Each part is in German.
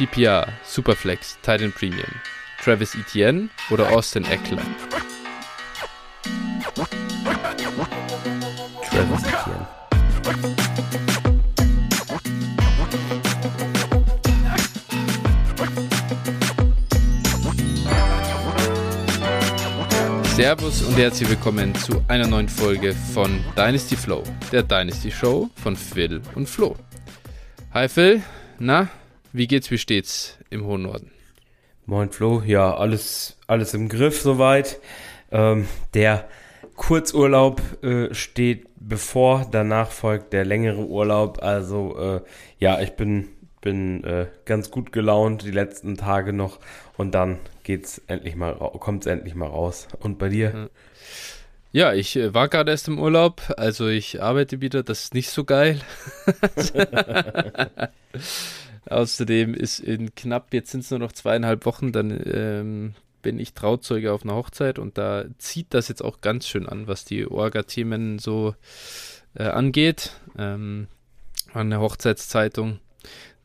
PPR, Superflex, Titan Premium, Travis Etienne oder Austin Eckler? Travis Etienne. Servus und herzlich willkommen zu einer neuen Folge von Dynasty Flow, der Dynasty Show von Phil und Flo. Hi Phil, na, wie geht's, wie steht's im hohen Norden? Moin Flo, ja, alles, alles im Griff soweit. Ähm, der Kurzurlaub äh, steht bevor, danach folgt der längere Urlaub. Also äh, ja, ich bin, bin äh, ganz gut gelaunt die letzten Tage noch und dann geht's endlich mal, kommt's endlich mal raus. Und bei dir? Ja, ich äh, war gerade erst im Urlaub, also ich arbeite wieder, das ist nicht so geil. Außerdem ist in knapp, jetzt sind es nur noch zweieinhalb Wochen, dann ähm, bin ich Trauzeuge auf einer Hochzeit und da zieht das jetzt auch ganz schön an, was die Orga-Themen so äh, angeht. Ähm, an der Hochzeitszeitung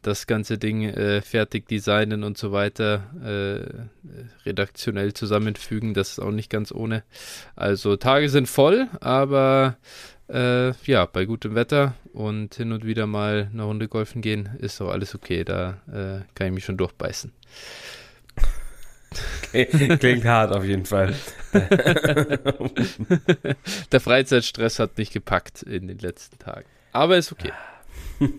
das ganze Ding äh, fertig designen und so weiter, äh, redaktionell zusammenfügen, das ist auch nicht ganz ohne. Also Tage sind voll, aber äh, ja, bei gutem Wetter und hin und wieder mal eine Runde golfen gehen, ist auch alles okay. Da äh, kann ich mich schon durchbeißen. Klingt hart auf jeden Fall. Der Freizeitstress hat mich gepackt in den letzten Tagen. Aber ist okay.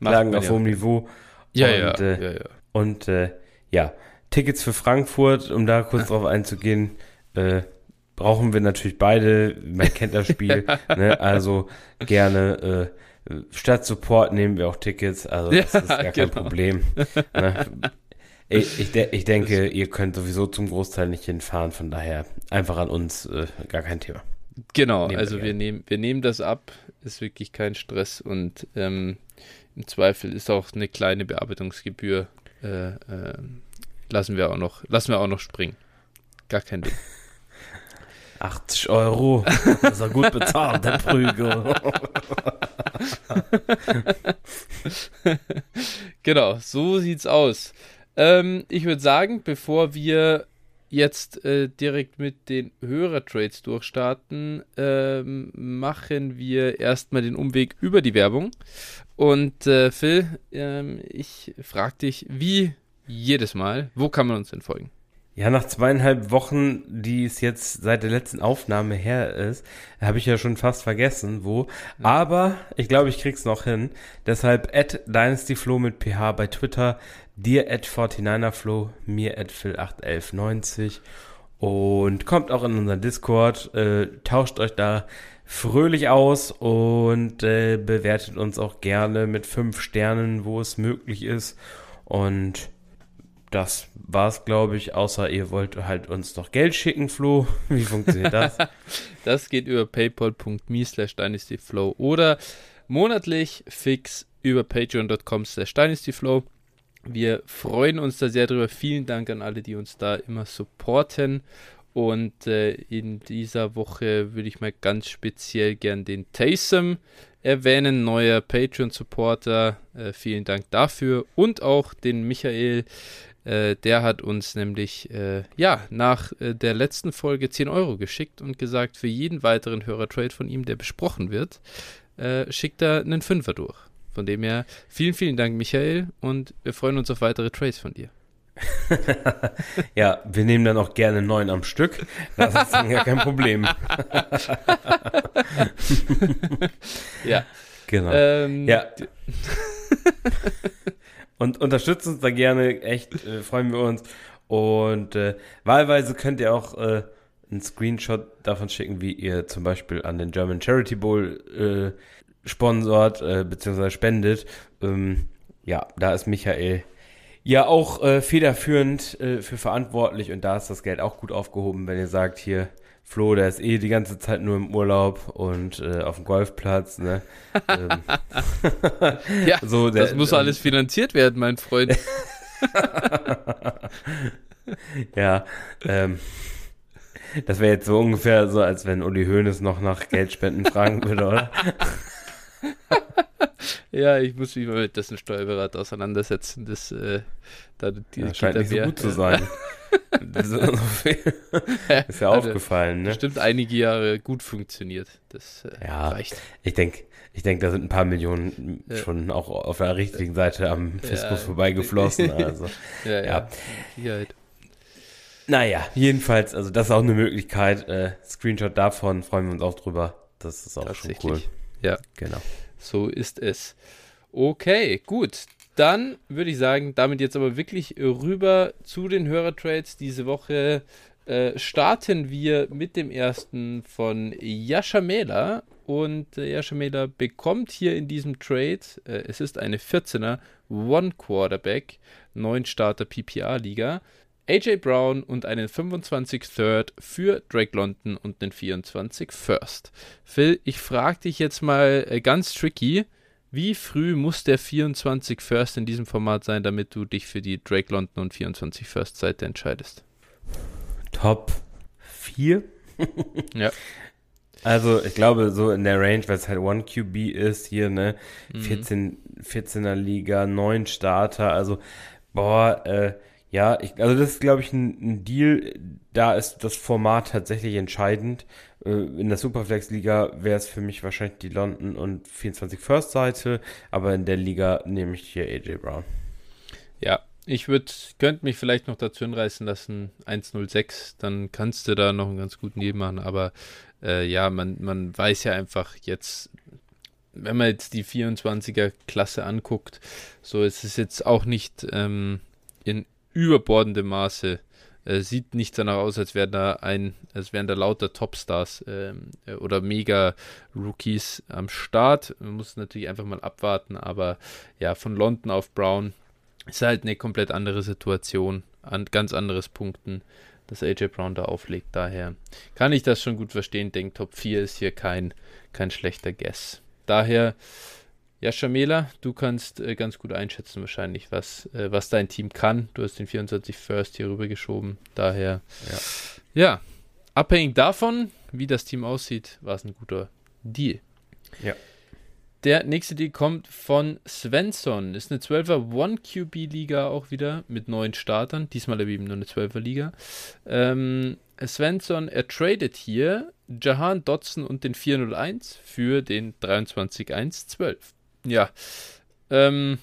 Klagen auf hohem Niveau. Ja, und, ja, äh, ja, ja. Und äh, ja, Tickets für Frankfurt, um da kurz drauf einzugehen, äh, brauchen wir natürlich beide. Man kennt das Spiel. ne? Also gerne äh, statt Support nehmen wir auch Tickets. Also das Ja, ist gar kein genau. Problem. Ne? Ich, ich, de ich denke, ihr könnt sowieso zum Großteil nicht hinfahren, von daher einfach an uns, äh, gar kein Thema. Genau, Nehmen wir also wir gerne. nehmen, wir nehmen das ab, ist wirklich kein Stress und ähm, im Zweifel ist auch eine kleine Bearbeitungsgebühr, äh, ähm, lassen wir auch noch, lassen wir auch noch springen. Gar kein Ding. 80 Euro, das ist er gut bezahlt, der Prügel. genau, so sieht's aus. Ähm, ich würde sagen, bevor wir jetzt äh, direkt mit den Hörertrades durchstarten, ähm, machen wir erstmal den Umweg über die Werbung. Und äh, Phil, ähm, ich frage dich, wie jedes Mal, wo kann man uns denn folgen? Ja, nach zweieinhalb Wochen, die es jetzt seit der letzten Aufnahme her ist, habe ich ja schon fast vergessen, wo. Aber ich glaube, ich krieg's noch hin. Deshalb at DynastyFlow mit PH bei Twitter, dir at 49erFlow, mir at Phil81190 und kommt auch in unseren Discord, äh, tauscht euch da fröhlich aus und äh, bewertet uns auch gerne mit fünf Sternen, wo es möglich ist. Und das war's, glaube ich, außer ihr wollt halt uns noch Geld schicken, Flo. Wie funktioniert das? Das geht über paypal.me slash dynastyflow oder monatlich fix über patreon.com slash dynastyflow. Wir freuen uns da sehr drüber. Vielen Dank an alle, die uns da immer supporten. Und äh, in dieser Woche würde ich mal ganz speziell gern den Taysom erwähnen, neuer Patreon-Supporter. Äh, vielen Dank dafür. Und auch den Michael, äh, der hat uns nämlich äh, ja nach äh, der letzten Folge 10 Euro geschickt und gesagt, für jeden weiteren Hörertrade von ihm, der besprochen wird, äh, schickt er einen Fünfer durch. Von dem her vielen, vielen Dank, Michael, und wir freuen uns auf weitere Trades von dir. ja, wir nehmen dann auch gerne neun am Stück. Das ist dann gar kein Problem. Ja. Genau. Ähm, ja. Und unterstützt uns da gerne, echt, äh, freuen wir uns. Und äh, wahlweise könnt ihr auch äh, einen Screenshot davon schicken, wie ihr zum Beispiel an den German Charity Bowl äh, sponsort, äh, beziehungsweise spendet. Ähm, ja, da ist Michael ja auch äh, federführend äh, für verantwortlich und da ist das Geld auch gut aufgehoben, wenn ihr sagt, hier, Flo, der ist eh die ganze Zeit nur im Urlaub und äh, auf dem Golfplatz, ne? ähm, ja, so, der- das muss alles finanziert werden, mein Freund. Ja, ähm, das wäre jetzt so ungefähr so, als wenn Uli Hoeneß noch nach Geldspenden fragen würde, oder? ja, ich muss mich mal mit dessen Steuerberater auseinandersetzen. Das, äh, da, die, ja, scheint nicht so gut zu sein. ist, ist ja aufgefallen, ne? Bestimmt einige Jahre gut funktioniert. Das äh, ja, reicht. Ich denke, ich denke, da sind ein paar Millionen ja. schon auch auf der richtigen Seite am Fiskus ja. vorbeigeflossen. Also, ja, ja. ja. Naja, jedenfalls, also das ist auch eine Möglichkeit. Äh, Screenshot davon freuen wir uns auch drüber. Das ist auch schon cool. Ja, genau. So ist es. Okay, gut. Dann würde ich sagen, damit jetzt aber wirklich rüber zu den Hörertrades. Diese Woche äh, starten wir mit dem ersten von Yashamela. Und äh, Yashamela bekommt hier in diesem Trade, äh, es ist eine 14er One Quarterback, 9 Starter PPA-Liga. AJ Brown und einen 25 Third für Drake London und einen 24 First. Phil, ich frage dich jetzt mal äh, ganz tricky, wie früh muss der 24 First in diesem Format sein, damit du dich für die Drake London und 24 First Seite entscheidest? Top 4? ja. Also, ich glaube, so in der Range, weil es halt One QB ist, hier, ne, 14, mhm. 14er Liga, 9 Starter, also, boah, äh, ja, ich, also das ist, glaube ich, ein, ein, Deal. Da ist das Format tatsächlich entscheidend. Äh, in der Superflex-Liga wäre es für mich wahrscheinlich die London und 24 First-Seite, aber in der Liga nehme ich hier AJ Brown. Ja, ich würde, könnte mich vielleicht noch dazu hinreißen lassen, 1.06, dann kannst du da noch einen ganz guten Deal machen, aber äh, ja, man, man weiß ja einfach jetzt, wenn man jetzt die 24er-Klasse anguckt, so ist es jetzt auch nicht ähm, in überbordendem Maße. Äh, sieht nicht danach aus, als wären da ein, als wären da lauter Topstars ähm, äh, oder Mega-Rookies am Start. Man muss natürlich einfach mal abwarten, aber ja, von London auf Brown ist halt eine komplett andere Situation, an ganz anderes Punkten, dass AJ Brown da auflegt. Daher kann ich das schon gut verstehen. Denke, Top 4 ist hier kein, kein schlechter Guess. Daher ja, Shamela, du kannst äh, ganz gut einschätzen wahrscheinlich, was, äh, was dein Team kann. Du hast den 24 First hier rüber geschoben. Daher, ja. ja, abhängig davon, wie das Team aussieht, war es ein guter Deal. Ja. Der nächste Deal kommt von Svensson. Ist eine 12er One-QB-Liga auch wieder mit neun Startern. Diesmal eben nur eine 12er-Liga. Ähm, Svensson, er tradet hier Jahan Dotson und den 401 für den 23-1-12 ja, ähm,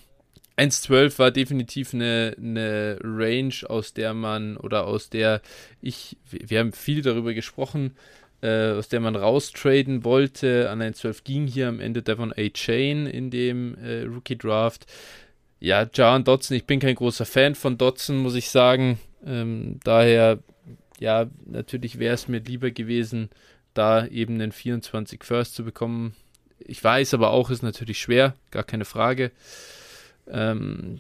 1.12 war definitiv eine, eine Range, aus der man oder aus der ich, wir haben viel darüber gesprochen, äh, aus der man raustraden wollte. An 1.12 ging hier am Ende Devon A. Chain in dem äh, Rookie Draft. Ja, John Dodson, ich bin kein großer Fan von Dodson, muss ich sagen. Ähm, daher, ja, natürlich wäre es mir lieber gewesen, da eben einen 24 First zu bekommen ich weiß aber auch, ist natürlich schwer, gar keine Frage. Ähm,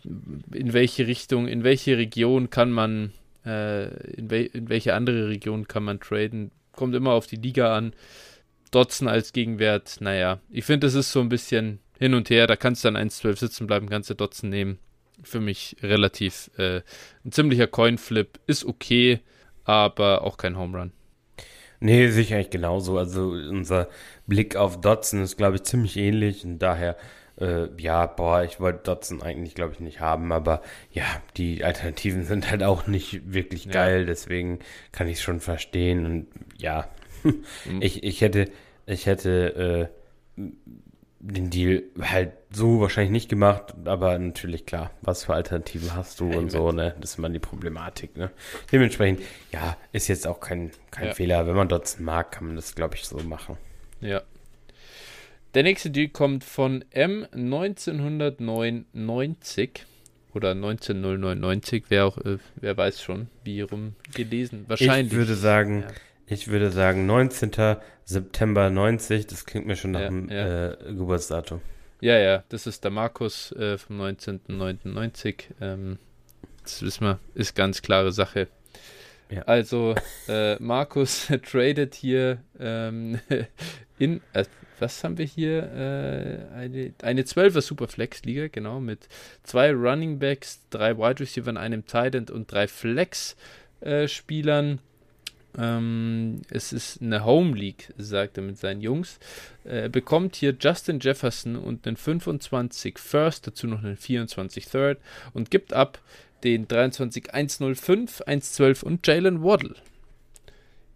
in welche Richtung, in welche Region kann man, äh, in, wel in welche andere Region kann man traden? Kommt immer auf die Liga an. Dotson als Gegenwert, naja, ich finde, das ist so ein bisschen hin und her. Da kannst du dann 1-12 sitzen bleiben, du Dotson nehmen. Für mich relativ äh, ein ziemlicher Coinflip. Ist okay, aber auch kein Home Run. Nee, sicher eigentlich genauso. Also unser Blick auf Dotson ist, glaube ich, ziemlich ähnlich und daher, äh, ja, boah, ich wollte Dotson eigentlich, glaube ich, nicht haben, aber ja, die Alternativen sind halt auch nicht wirklich ja. geil, deswegen kann ich es schon verstehen und ja, mhm. ich, ich hätte, ich hätte äh, den Deal halt so wahrscheinlich nicht gemacht, aber natürlich klar, was für Alternativen hast du ja, und so, ne? Das ist immer die Problematik, ne? Dementsprechend, ja, ist jetzt auch kein, kein ja. Fehler. Wenn man dort mag, kann man das, glaube ich, so machen. Ja. Der nächste Deal kommt von M1999 oder 19099, wer auch, äh, wer weiß schon, wie rum gelesen. Wahrscheinlich. Ich würde sagen, ja. Ich würde sagen 19. September 90, das klingt mir schon nach ja, dem ja. Äh, Geburtsdatum. Ja, ja, das ist der Markus äh, vom 19.99. Ähm, das wissen wir, ist ganz klare Sache. Ja. Also, äh, Markus tradet hier ähm, in, äh, was haben wir hier? Äh, eine, eine 12er Superflex-Liga, genau, mit zwei Running Backs, drei Wide Receiver, einem Tight End und drei Flex-Spielern. Ähm, es ist eine Home League, sagt er mit seinen Jungs. Äh, er bekommt hier Justin Jefferson und einen 25 First, dazu noch einen 24 Third und gibt ab den 23 105, 112 und Jalen Waddle.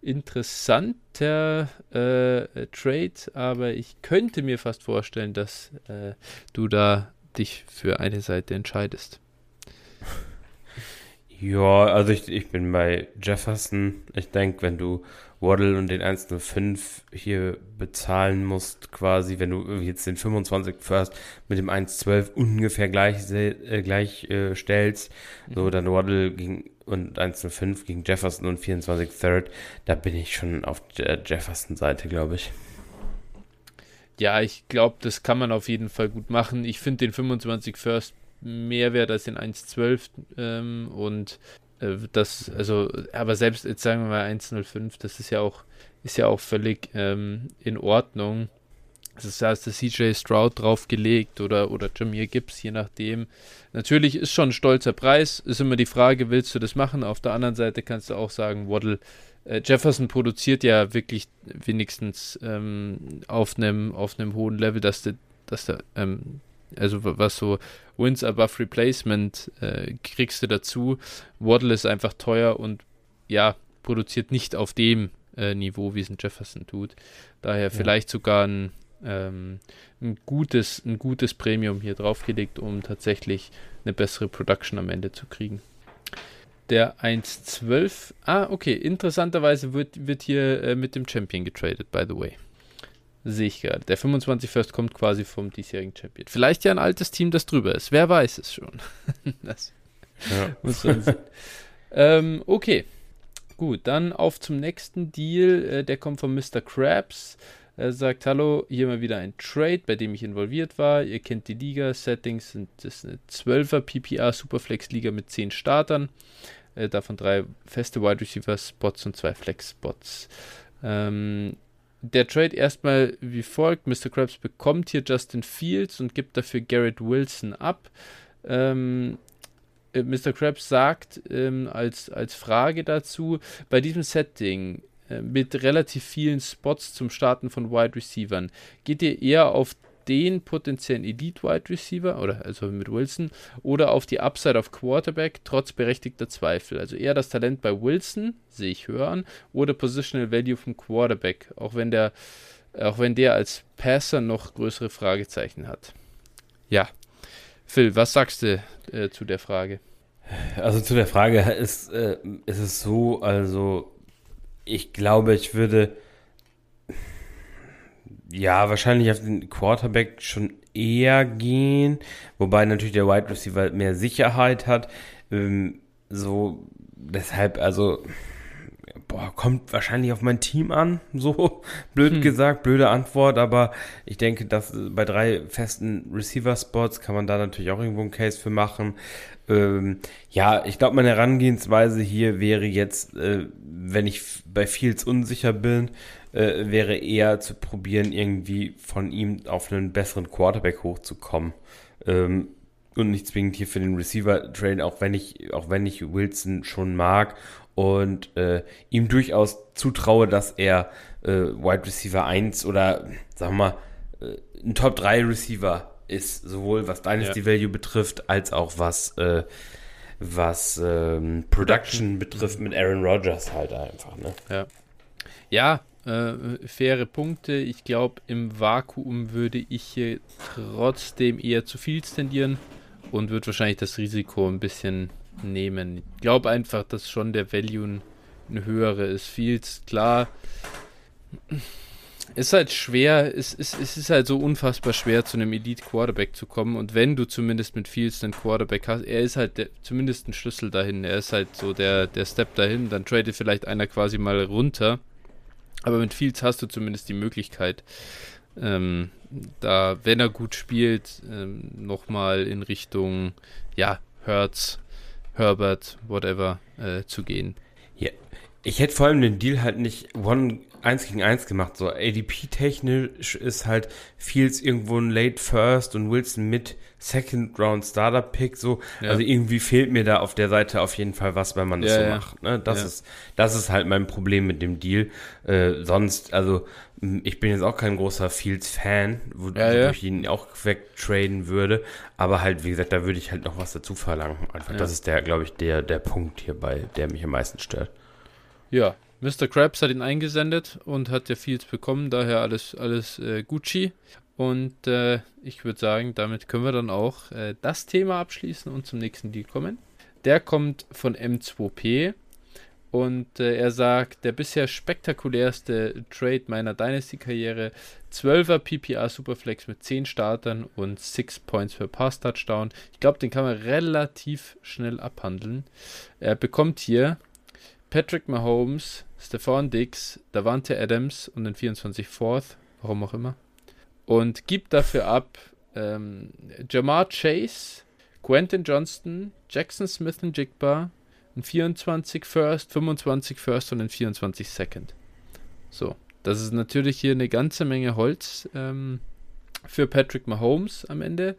Interessanter äh, Trade, aber ich könnte mir fast vorstellen, dass äh, du da dich für eine Seite entscheidest. Ja, also ich, ich bin bei Jefferson. Ich denke, wenn du Waddle und den 105 hier bezahlen musst, quasi, wenn du jetzt den 25 First mit dem 112 ungefähr gleich, äh, gleich äh, stellst, mhm. so dann Waddle gegen, und 105 gegen Jefferson und 24 Third, da bin ich schon auf der Jefferson-Seite, glaube ich. Ja, ich glaube, das kann man auf jeden Fall gut machen. Ich finde den 25 First mehr wert als den 1,12 ähm, und äh, das, also, aber selbst jetzt sagen wir mal 1,05, das ist ja auch, ist ja auch völlig ähm, in Ordnung. Das ist der CJ Stroud drauf gelegt oder, oder Jameer Gibbs, je nachdem. Natürlich ist schon ein stolzer Preis, ist immer die Frage, willst du das machen? Auf der anderen Seite kannst du auch sagen, Waddle, äh, Jefferson produziert ja wirklich wenigstens ähm, auf einem auf einem hohen Level, dass der, dass der ähm, also was so Wins above Replacement äh, kriegst du dazu. Waddle ist einfach teuer und ja, produziert nicht auf dem äh, Niveau, wie es ein Jefferson tut. Daher ja. vielleicht sogar ein, ähm, ein, gutes, ein gutes Premium hier draufgelegt, um tatsächlich eine bessere Production am Ende zu kriegen. Der 1.12, ah, okay, interessanterweise wird, wird hier äh, mit dem Champion getradet, by the way. Sehe ich gerade. Der 25 First kommt quasi vom diesjährigen Champion. Vielleicht ja ein altes Team, das drüber ist. Wer weiß es schon. das ja. muss man sehen. ähm, okay. Gut, dann auf zum nächsten Deal. Äh, der kommt von Mr. Krabs. Er sagt: Hallo, hier mal wieder ein Trade, bei dem ich involviert war. Ihr kennt die Liga-Settings. Sind das eine 12er PPA Superflex-Liga mit 10 Startern. Äh, davon drei feste Wide Receiver-Spots und zwei Flex-Spots. Ähm, der Trade erstmal wie folgt: Mr. Krabs bekommt hier Justin Fields und gibt dafür Garrett Wilson ab. Ähm, äh, Mr. Krabs sagt ähm, als, als Frage dazu: Bei diesem Setting äh, mit relativ vielen Spots zum Starten von Wide Receivern, geht ihr eher auf den potenziellen Elite Wide Receiver oder also mit Wilson oder auf die Upside auf Quarterback trotz berechtigter Zweifel. Also eher das Talent bei Wilson sehe ich höher an oder Positional Value vom Quarterback, auch wenn der auch wenn der als Passer noch größere Fragezeichen hat. Ja, Phil, was sagst du äh, zu der Frage? Also zu der Frage ist, äh, ist es so, also ich glaube, ich würde ja, wahrscheinlich auf den Quarterback schon eher gehen, wobei natürlich der Wide Receiver mehr Sicherheit hat. Ähm, so, deshalb, also, boah, kommt wahrscheinlich auf mein Team an, so blöd hm. gesagt, blöde Antwort, aber ich denke, dass bei drei festen Receiver-Spots kann man da natürlich auch irgendwo einen Case für machen. Ähm, ja, ich glaube, meine Herangehensweise hier wäre jetzt, äh, wenn ich bei Fields unsicher bin, äh, wäre eher zu probieren, irgendwie von ihm auf einen besseren Quarterback hochzukommen. Ähm, und nicht zwingend hier für den Receiver Trade, auch wenn ich, auch wenn ich Wilson schon mag und äh, ihm durchaus zutraue, dass er äh, Wide Receiver 1 oder sagen wir mal äh, ein Top 3 Receiver ist, sowohl was Dynasty ja. Value betrifft, als auch was, äh, was ähm, Production betrifft mit Aaron Rodgers halt einfach. Ne? Ja. Ja, äh, faire Punkte. Ich glaube, im Vakuum würde ich hier trotzdem eher zu viel tendieren und würde wahrscheinlich das Risiko ein bisschen nehmen. Ich glaube einfach, dass schon der Value ein, höhere ist. Fields, klar. Ist halt schwer, es, es, es ist halt so unfassbar schwer, zu einem Elite-Quarterback zu kommen. Und wenn du zumindest mit Fields einen Quarterback hast, er ist halt der, zumindest ein Schlüssel dahin. Er ist halt so der, der Step dahin. Dann tradet vielleicht einer quasi mal runter aber mit Fields hast du zumindest die Möglichkeit, ähm, da, wenn er gut spielt, ähm, nochmal in Richtung, ja, Hertz, Herbert, whatever, äh, zu gehen. Ja, ich hätte vor allem den Deal halt nicht one eins gegen eins gemacht. So ADP-technisch ist halt Fields irgendwo ein Late First und Wilson mit Second Round Starter Pick. So, ja. also irgendwie fehlt mir da auf der Seite auf jeden Fall was, wenn man das ja, so macht. Ne? Das ist, das ist halt mein Problem mit dem Deal. Äh, sonst, also ich bin jetzt auch kein großer Fields-Fan, wo, ja, ich ihn auch wegtraden würde. Aber halt, wie gesagt, da würde ich halt noch was dazu verlangen. Einfach, das ist der, glaube ich, der, der Punkt hierbei, der mich am meisten stört. Ja, Mr. Krabs hat ihn eingesendet und hat ja Fields bekommen, daher alles, alles äh, Gucci. Und äh, ich würde sagen, damit können wir dann auch äh, das Thema abschließen und zum nächsten Deal kommen. Der kommt von M2P und äh, er sagt, der bisher spektakulärste Trade meiner Dynasty-Karriere, 12er PPR Superflex mit 10 Startern und 6 Points für Pass-Touchdown. Ich glaube, den kann man relativ schnell abhandeln. Er bekommt hier Patrick Mahomes, Stefan Diggs, Davante Adams und den 24 Fourth, warum auch immer. Und gibt dafür ab ähm, Jamar Chase, Quentin Johnston, Jackson Smith und Jigba, ein 24 First, 25 First und ein 24 Second. So, das ist natürlich hier eine ganze Menge Holz ähm, für Patrick Mahomes am Ende.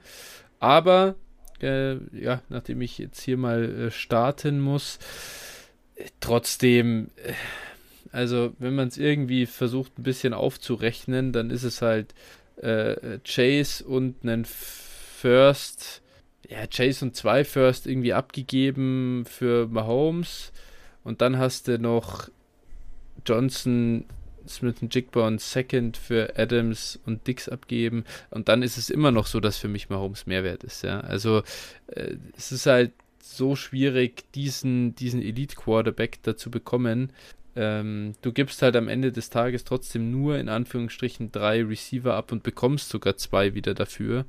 Aber, äh, ja, nachdem ich jetzt hier mal äh, starten muss, trotzdem, äh, also wenn man es irgendwie versucht ein bisschen aufzurechnen, dann ist es halt äh, Chase und einen First, ja, Chase und zwei First irgendwie abgegeben für Mahomes und dann hast du noch Johnson, Smith und Jigba und Second für Adams und Dix abgeben und dann ist es immer noch so, dass für mich Mahomes Mehrwert ist, ja. Also äh, es ist halt so schwierig, diesen, diesen Elite-Quarterback dazu bekommen. Ähm, du gibst halt am Ende des Tages trotzdem nur in Anführungsstrichen drei Receiver ab und bekommst sogar zwei wieder dafür.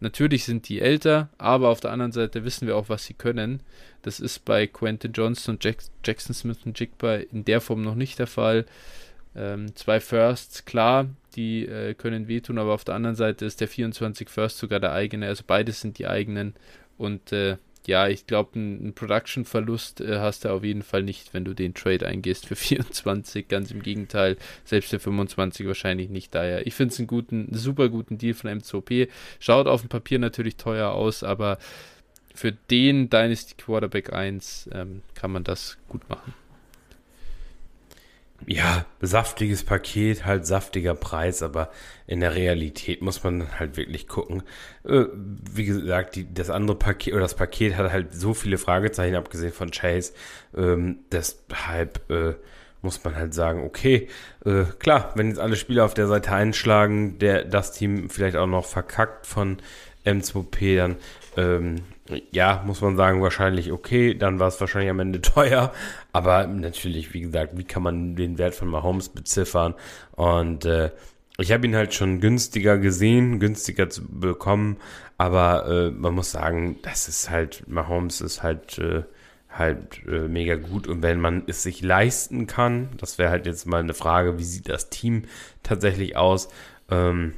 Natürlich sind die älter, aber auf der anderen Seite wissen wir auch, was sie können. Das ist bei Quentin Johnson und Jack Jackson Smith und Jigba in der Form noch nicht der Fall. Ähm, zwei Firsts, klar, die äh, können wehtun, aber auf der anderen Seite ist der 24 First sogar der eigene. Also beides sind die eigenen und äh, ja, ich glaube, einen Production-Verlust äh, hast du auf jeden Fall nicht, wenn du den Trade eingehst für 24. Ganz im Gegenteil, selbst für 25 wahrscheinlich nicht. Daher, ich finde es einen guten, super guten Deal von M2P. Schaut auf dem Papier natürlich teuer aus, aber für den Dynasty Quarterback 1 ähm, kann man das gut machen ja, saftiges Paket, halt saftiger Preis, aber in der Realität muss man halt wirklich gucken. Äh, wie gesagt, die, das andere Paket oder das Paket hat halt so viele Fragezeichen, abgesehen von Chase. Ähm, deshalb äh, muss man halt sagen, okay, äh, klar, wenn jetzt alle Spieler auf der Seite einschlagen, der das Team vielleicht auch noch verkackt von M2P, dann ähm, ja, muss man sagen, wahrscheinlich okay. Dann war es wahrscheinlich am Ende teuer. Aber natürlich, wie gesagt, wie kann man den Wert von Mahomes beziffern? Und äh, ich habe ihn halt schon günstiger gesehen, günstiger zu bekommen. Aber äh, man muss sagen, das ist halt, Mahomes ist halt, äh, halt äh, mega gut. Und wenn man es sich leisten kann, das wäre halt jetzt mal eine Frage, wie sieht das Team tatsächlich aus? Ähm,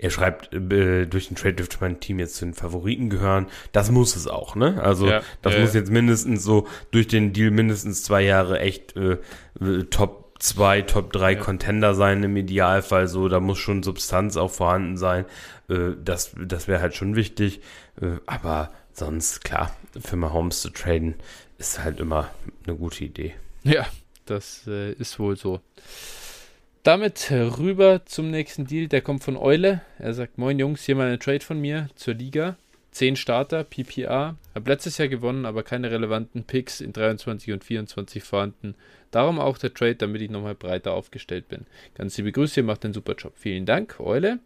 er schreibt, äh, durch den Trade dürfte mein Team jetzt zu den Favoriten gehören. Das muss es auch, ne? Also ja, das äh, muss jetzt mindestens so durch den Deal mindestens zwei Jahre echt äh, Top 2, Top 3 ja. Contender sein im Idealfall. So, da muss schon Substanz auch vorhanden sein. Äh, das das wäre halt schon wichtig. Äh, aber sonst, klar, für Mahomes zu traden, ist halt immer eine gute Idee. Ja, das äh, ist wohl so. Damit rüber zum nächsten Deal. Der kommt von Eule. Er sagt: Moin Jungs, hier mal ein Trade von mir zur Liga. 10 Starter, PPA. Hab letztes Jahr gewonnen, aber keine relevanten Picks in 23 und 24 vorhanden. Darum auch der Trade, damit ich nochmal breiter aufgestellt bin. Ganz liebe Grüße, ihr macht einen super Job. Vielen Dank, Eule.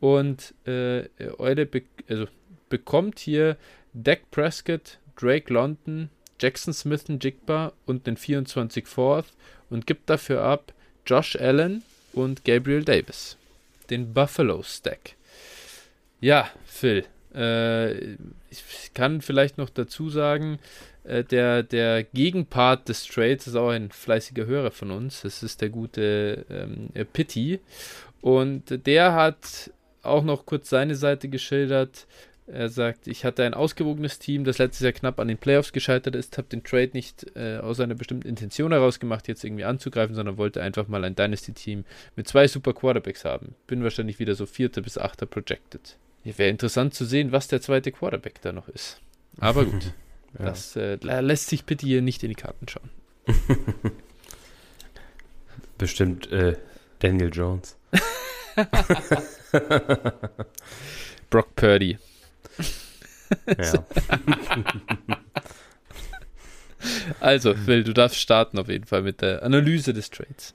Und äh, Eule be also, bekommt hier Dak Prescott, Drake London, Jackson Smith und Jigba und den 24 Fourth und gibt dafür ab Josh Allen und Gabriel Davis. Den Buffalo Stack. Ja, Phil. Äh, ich kann vielleicht noch dazu sagen, äh, der, der Gegenpart des Trades ist auch ein fleißiger Hörer von uns. Das ist der gute ähm, Pitti. Und der hat auch noch kurz seine Seite geschildert. Er sagt, ich hatte ein ausgewogenes Team, das letztes Jahr knapp an den Playoffs gescheitert ist, habe den Trade nicht äh, aus einer bestimmten Intention heraus gemacht, jetzt irgendwie anzugreifen, sondern wollte einfach mal ein Dynasty-Team mit zwei super Quarterbacks haben. Bin wahrscheinlich wieder so vierter bis achter projected. Wäre interessant zu sehen, was der zweite Quarterback da noch ist. Aber gut, ja. das äh, lässt sich bitte hier nicht in die Karten schauen. Bestimmt äh, Daniel Jones. Brock Purdy. Ja. also, Phil, du darfst starten auf jeden Fall mit der Analyse des Trades.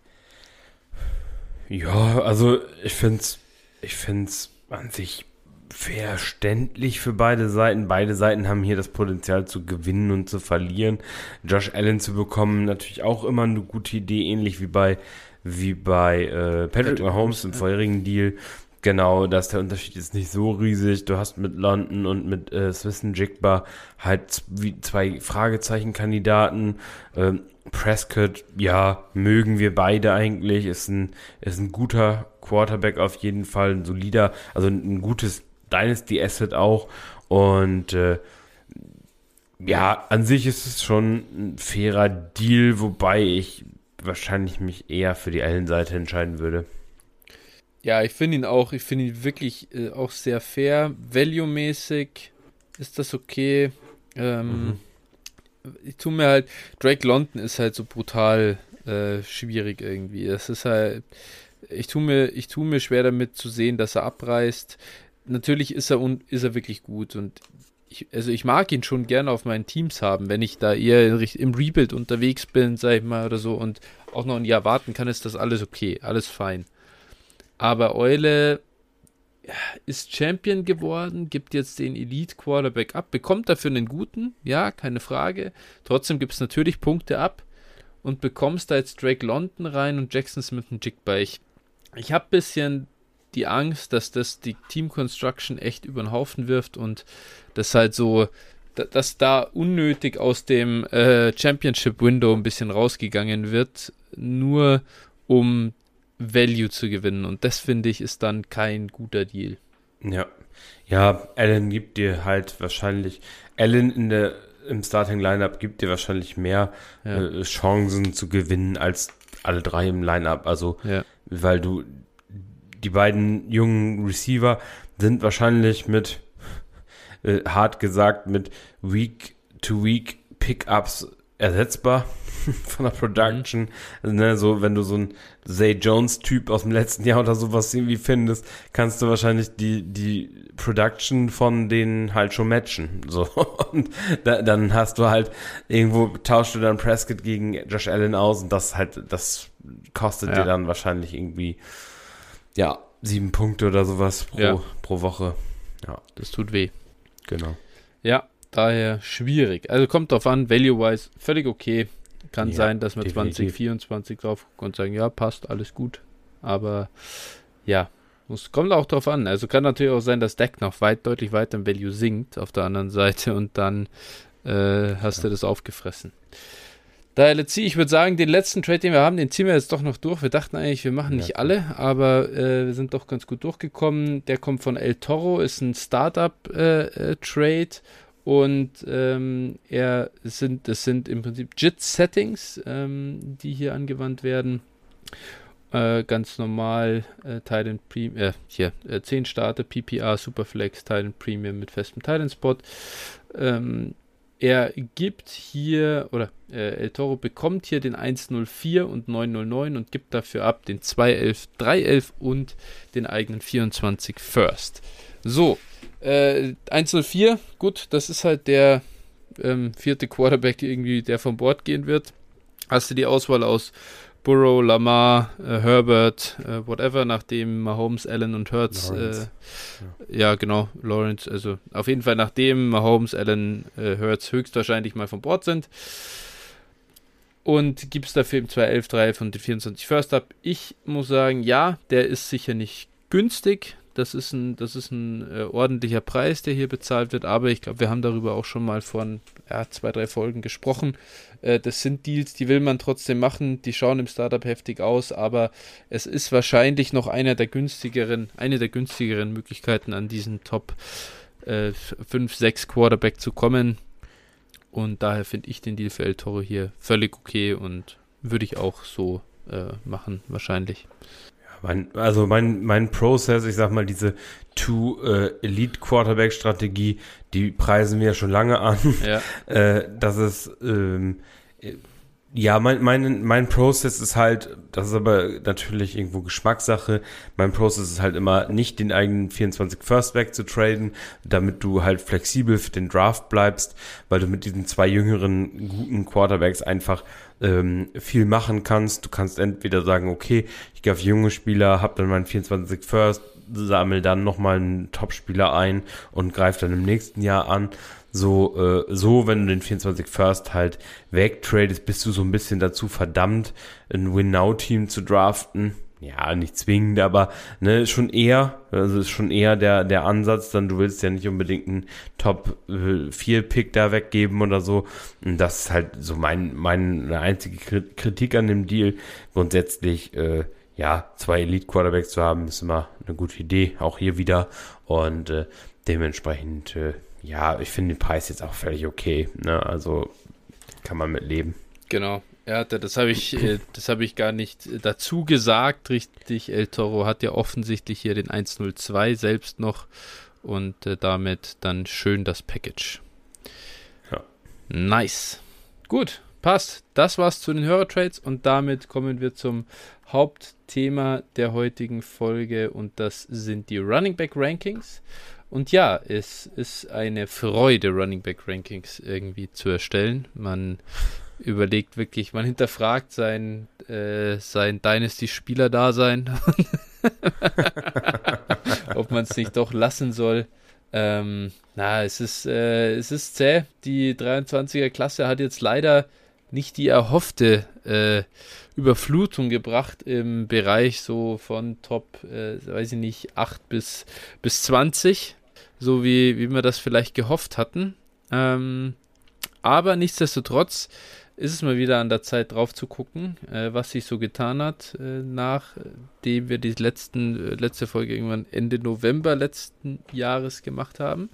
Ja, also ich finde es ich find's an sich verständlich für beide Seiten. Beide Seiten haben hier das Potenzial zu gewinnen und zu verlieren. Josh Allen zu bekommen, natürlich auch immer eine gute Idee, ähnlich wie bei, wie bei äh, Patrick Mahomes im vorherigen Deal. Genau, dass der Unterschied ist nicht so riesig. Du hast mit London und mit äh, Swisten Jigba halt wie zwei Fragezeichen-Kandidaten. Ähm, Prescott, ja, mögen wir beide eigentlich. Ist ein, ist ein guter Quarterback auf jeden Fall, ein solider, also ein gutes Dynasty Asset auch. Und äh, ja, an sich ist es schon ein fairer Deal, wobei ich wahrscheinlich mich eher für die Allen-Seite entscheiden würde. Ja, ich finde ihn auch, ich finde ihn wirklich äh, auch sehr fair. Value-mäßig ist das okay. Ähm, mhm. Ich tue mir halt, Drake London ist halt so brutal äh, schwierig irgendwie. Das ist halt, ich tue mir, ich tue mir schwer damit zu sehen, dass er abreißt. Natürlich ist er und ist er wirklich gut und ich, also ich mag ihn schon gerne auf meinen Teams haben, wenn ich da eher im Rebuild unterwegs bin, sag ich mal, oder so und auch noch ein Jahr warten kann, ist das alles okay, alles fein. Aber Eule ist Champion geworden, gibt jetzt den Elite Quarterback ab, bekommt dafür einen guten, ja, keine Frage. Trotzdem gibt es natürlich Punkte ab und bekommst da jetzt Drake London rein und Jackson Smith und Jigba. Ich, ich habe ein bisschen die Angst, dass das die Team Construction echt über den Haufen wirft und das halt so, dass da unnötig aus dem äh, Championship Window ein bisschen rausgegangen wird, nur um Value zu gewinnen. Und das finde ich ist dann kein guter Deal. Ja. Ja, Allen gibt dir halt wahrscheinlich, Allen in der, im Starting Lineup gibt dir wahrscheinlich mehr ja. äh, Chancen zu gewinnen als alle drei im Lineup. Also, ja. weil du, die beiden jungen Receiver sind wahrscheinlich mit, äh, hart gesagt, mit Week to Week Pickups ersetzbar von der Production. Also, ne, so, wenn du so ein Zay Jones-Typ aus dem letzten Jahr oder sowas irgendwie findest, kannst du wahrscheinlich die, die Production von denen halt schon matchen. So. Und da, dann hast du halt irgendwo tauschst du dann Prescott gegen Josh Allen aus und das halt, das kostet ja. dir dann wahrscheinlich irgendwie, ja, sieben Punkte oder sowas pro, ja. pro Woche. Ja. Das tut weh. Genau. Ja, daher schwierig. Also kommt drauf an, value-wise völlig okay. Kann ja, sein, dass wir 2024 drauf gucken und sagen, ja, passt, alles gut. Aber ja, muss, kommt auch drauf an. Also kann natürlich auch sein, dass Deck noch weit, deutlich weiter im Value sinkt auf der anderen Seite und dann äh, hast ja. du das aufgefressen. Daher, let's see, ich würde sagen, den letzten Trade, den wir haben, den ziehen wir jetzt doch noch durch. Wir dachten eigentlich, wir machen nicht ja, alle, aber äh, wir sind doch ganz gut durchgekommen. Der kommt von El Toro, ist ein Startup-Trade äh, äh und ähm, er sind, das sind im Prinzip JIT-Settings, ähm, die hier angewandt werden. Äh, ganz normal äh, Titan Premium, äh, hier, äh, 10 Starter, PPR, Superflex, Titan Premium mit festem Titan Spot. Ähm, er gibt hier, oder äh, El Toro bekommt hier den 104 und 909 und gibt dafür ab den 211, 311 und den eigenen 24 First. So, äh, 104, gut, das ist halt der ähm, vierte Quarterback irgendwie, der vom Bord gehen wird. Hast du die Auswahl aus Burrow, Lamar, äh, Herbert, äh, whatever, nachdem Mahomes, Allen und Hurts, äh, ja. ja. genau, Lawrence, also auf jeden Fall nachdem Mahomes, Allen, äh, Hurts höchstwahrscheinlich mal vom Bord sind. Und gibst dafür im 211, 3 von den 24 First ab. Ich muss sagen, ja, der ist sicher nicht günstig. Das ist ein, das ist ein äh, ordentlicher Preis, der hier bezahlt wird, aber ich glaube, wir haben darüber auch schon mal vor ja, zwei, drei Folgen gesprochen. Äh, das sind Deals, die will man trotzdem machen, die schauen im Startup heftig aus, aber es ist wahrscheinlich noch einer der günstigeren, eine der günstigeren Möglichkeiten an diesen Top äh, 5, 6 Quarterback zu kommen. Und daher finde ich den Deal für El Toro hier völlig okay und würde ich auch so äh, machen, wahrscheinlich. Mein, also mein, mein Prozess, ich sag mal, diese Two äh, Elite Quarterback Strategie, die preisen wir schon lange an. Ja. äh, das ist ähm, ja, mein, mein, mein Prozess ist halt, das ist aber natürlich irgendwo Geschmackssache. Mein Prozess ist halt immer nicht den eigenen 24 First Back zu traden, damit du halt flexibel für den Draft bleibst, weil du mit diesen zwei jüngeren guten Quarterbacks einfach ähm, viel machen kannst. Du kannst entweder sagen, okay, ich gehe auf junge Spieler, hab dann meinen 24 First, sammel dann nochmal einen Top-Spieler ein und greif dann im nächsten Jahr an so, äh, so, wenn du den 24 First halt wegtradest, bist du so ein bisschen dazu verdammt, ein Win-Now-Team zu draften. Ja, nicht zwingend, aber ne, schon eher, also ist schon eher der, der Ansatz, dann du willst ja nicht unbedingt einen Top 4 Pick da weggeben oder so. Und das ist halt so mein, meine einzige Kritik an dem Deal. Grundsätzlich, äh, ja, zwei Elite Quarterbacks zu haben, ist immer eine gute Idee, auch hier wieder. Und äh, dementsprechend, äh, ja, ich finde den Preis jetzt auch völlig okay. Ne? Also kann man mit leben. Genau. Ja, das habe ich, äh, das habe ich gar nicht dazu gesagt, richtig. El Toro hat ja offensichtlich hier den 102 selbst noch und äh, damit dann schön das Package. Ja. Nice. Gut, passt. Das war's zu den Hörertrades und damit kommen wir zum Hauptthema der heutigen Folge und das sind die Running Back Rankings. Und ja, es ist eine Freude, Running Back Rankings irgendwie zu erstellen. Man überlegt wirklich, man hinterfragt sein, äh, sein Dynasty-Spieler-Dasein, ob man es nicht doch lassen soll. Ähm, na, es ist, äh, es ist zäh. Die 23er Klasse hat jetzt leider nicht die erhoffte äh, Überflutung gebracht im Bereich so von Top, äh, weiß ich nicht, 8 bis, bis 20 so wie, wie wir das vielleicht gehofft hatten. Ähm, aber nichtsdestotrotz ist es mal wieder an der Zeit drauf zu gucken, äh, was sich so getan hat, äh, nachdem wir die letzten, äh, letzte Folge irgendwann Ende November letzten Jahres gemacht haben.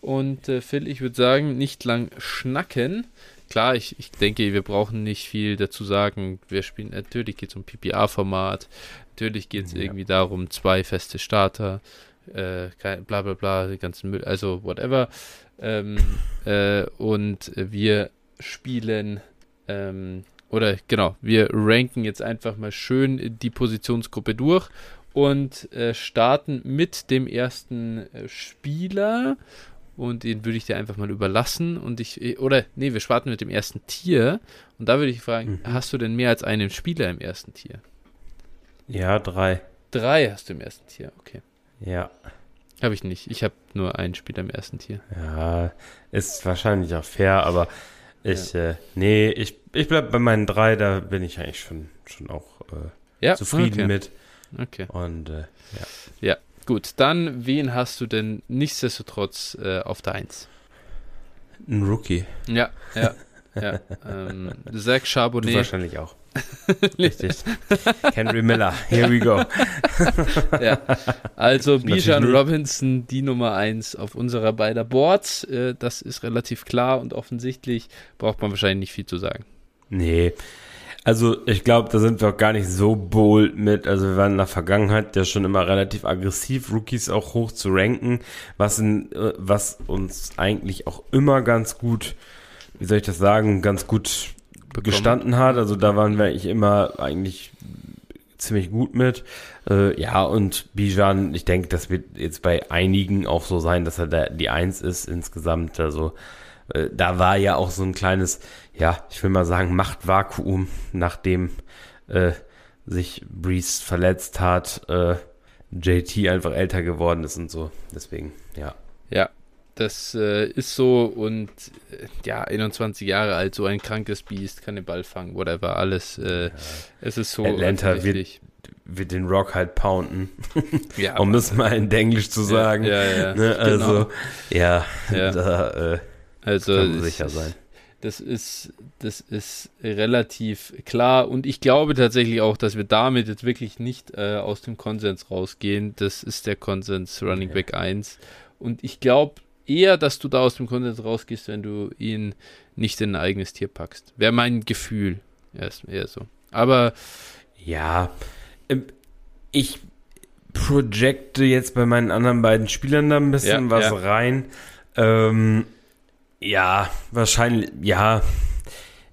Und äh, Phil, ich würde sagen, nicht lang schnacken. Klar, ich, ich denke, wir brauchen nicht viel dazu sagen. Wir spielen, natürlich geht es um PPA-Format, natürlich geht es ja. irgendwie darum, zwei feste Starter, äh, bla bla bla, die ganzen Müll, also whatever. Ähm, äh, und wir spielen, ähm, oder genau, wir ranken jetzt einfach mal schön die Positionsgruppe durch und äh, starten mit dem ersten äh, Spieler. Und den würde ich dir einfach mal überlassen. Und ich, äh, oder nee, wir starten mit dem ersten Tier. Und da würde ich fragen, mhm. hast du denn mehr als einen Spieler im ersten Tier? Ja, drei. Drei hast du im ersten Tier, okay. Ja. Habe ich nicht. Ich habe nur einen Spieler im ersten Tier. Ja, ist wahrscheinlich auch fair, aber ich, ja. äh, nee, ich, ich bleib bei meinen drei, da bin ich eigentlich schon, schon auch äh, ja? zufrieden okay. mit. Okay. Und äh, ja. Ja, gut. Dann, wen hast du denn nichtsdestotrotz äh, auf der Eins? Ein Rookie. Ja, ja. ja. Ähm, Zach Charbonnet. Du wahrscheinlich auch. Richtig. Henry Miller, here we go. ja. Also Bijan Robinson, die Nummer 1 auf unserer beider Boards. Äh, das ist relativ klar und offensichtlich braucht man wahrscheinlich nicht viel zu sagen. Nee. Also ich glaube, da sind wir auch gar nicht so bold mit. Also wir waren in der Vergangenheit ja schon immer relativ aggressiv, Rookies auch hoch zu ranken, was, in, äh, was uns eigentlich auch immer ganz gut, wie soll ich das sagen, ganz gut bekommen. gestanden hat. Also da waren wir eigentlich immer eigentlich ziemlich gut mit. Äh, ja, und Bijan, ich denke, das wird jetzt bei einigen auch so sein, dass er da die Eins ist insgesamt. Also äh, da war ja auch so ein kleines, ja, ich will mal sagen, Machtvakuum, nachdem äh, sich Breeze verletzt hat, äh, JT einfach älter geworden ist und so. Deswegen, ja. Ja, das äh, ist so und äh, ja, 21 Jahre alt, so ein krankes Biest, kann den Ball fangen, whatever, alles. Äh, ja. Es ist so. Atlanta wird, wird den Rock halt pounden. ja, um das mal in Englisch zu sagen. Ja, ja, ja. Ne? Also, genau. ja, da äh, also, kann man sicher sein. Das ist, das ist relativ klar und ich glaube tatsächlich auch, dass wir damit jetzt wirklich nicht äh, aus dem Konsens rausgehen. Das ist der Konsens Running Back 1 Und ich glaube eher, dass du da aus dem Konsens rausgehst, wenn du ihn nicht in ein eigenes Tier packst. Wäre mein Gefühl. Erst eher so. Aber. Ja, ähm, ich projecte jetzt bei meinen anderen beiden Spielern da ein bisschen Ja, was ja. rein. Ähm, ja, wahrscheinlich, ja.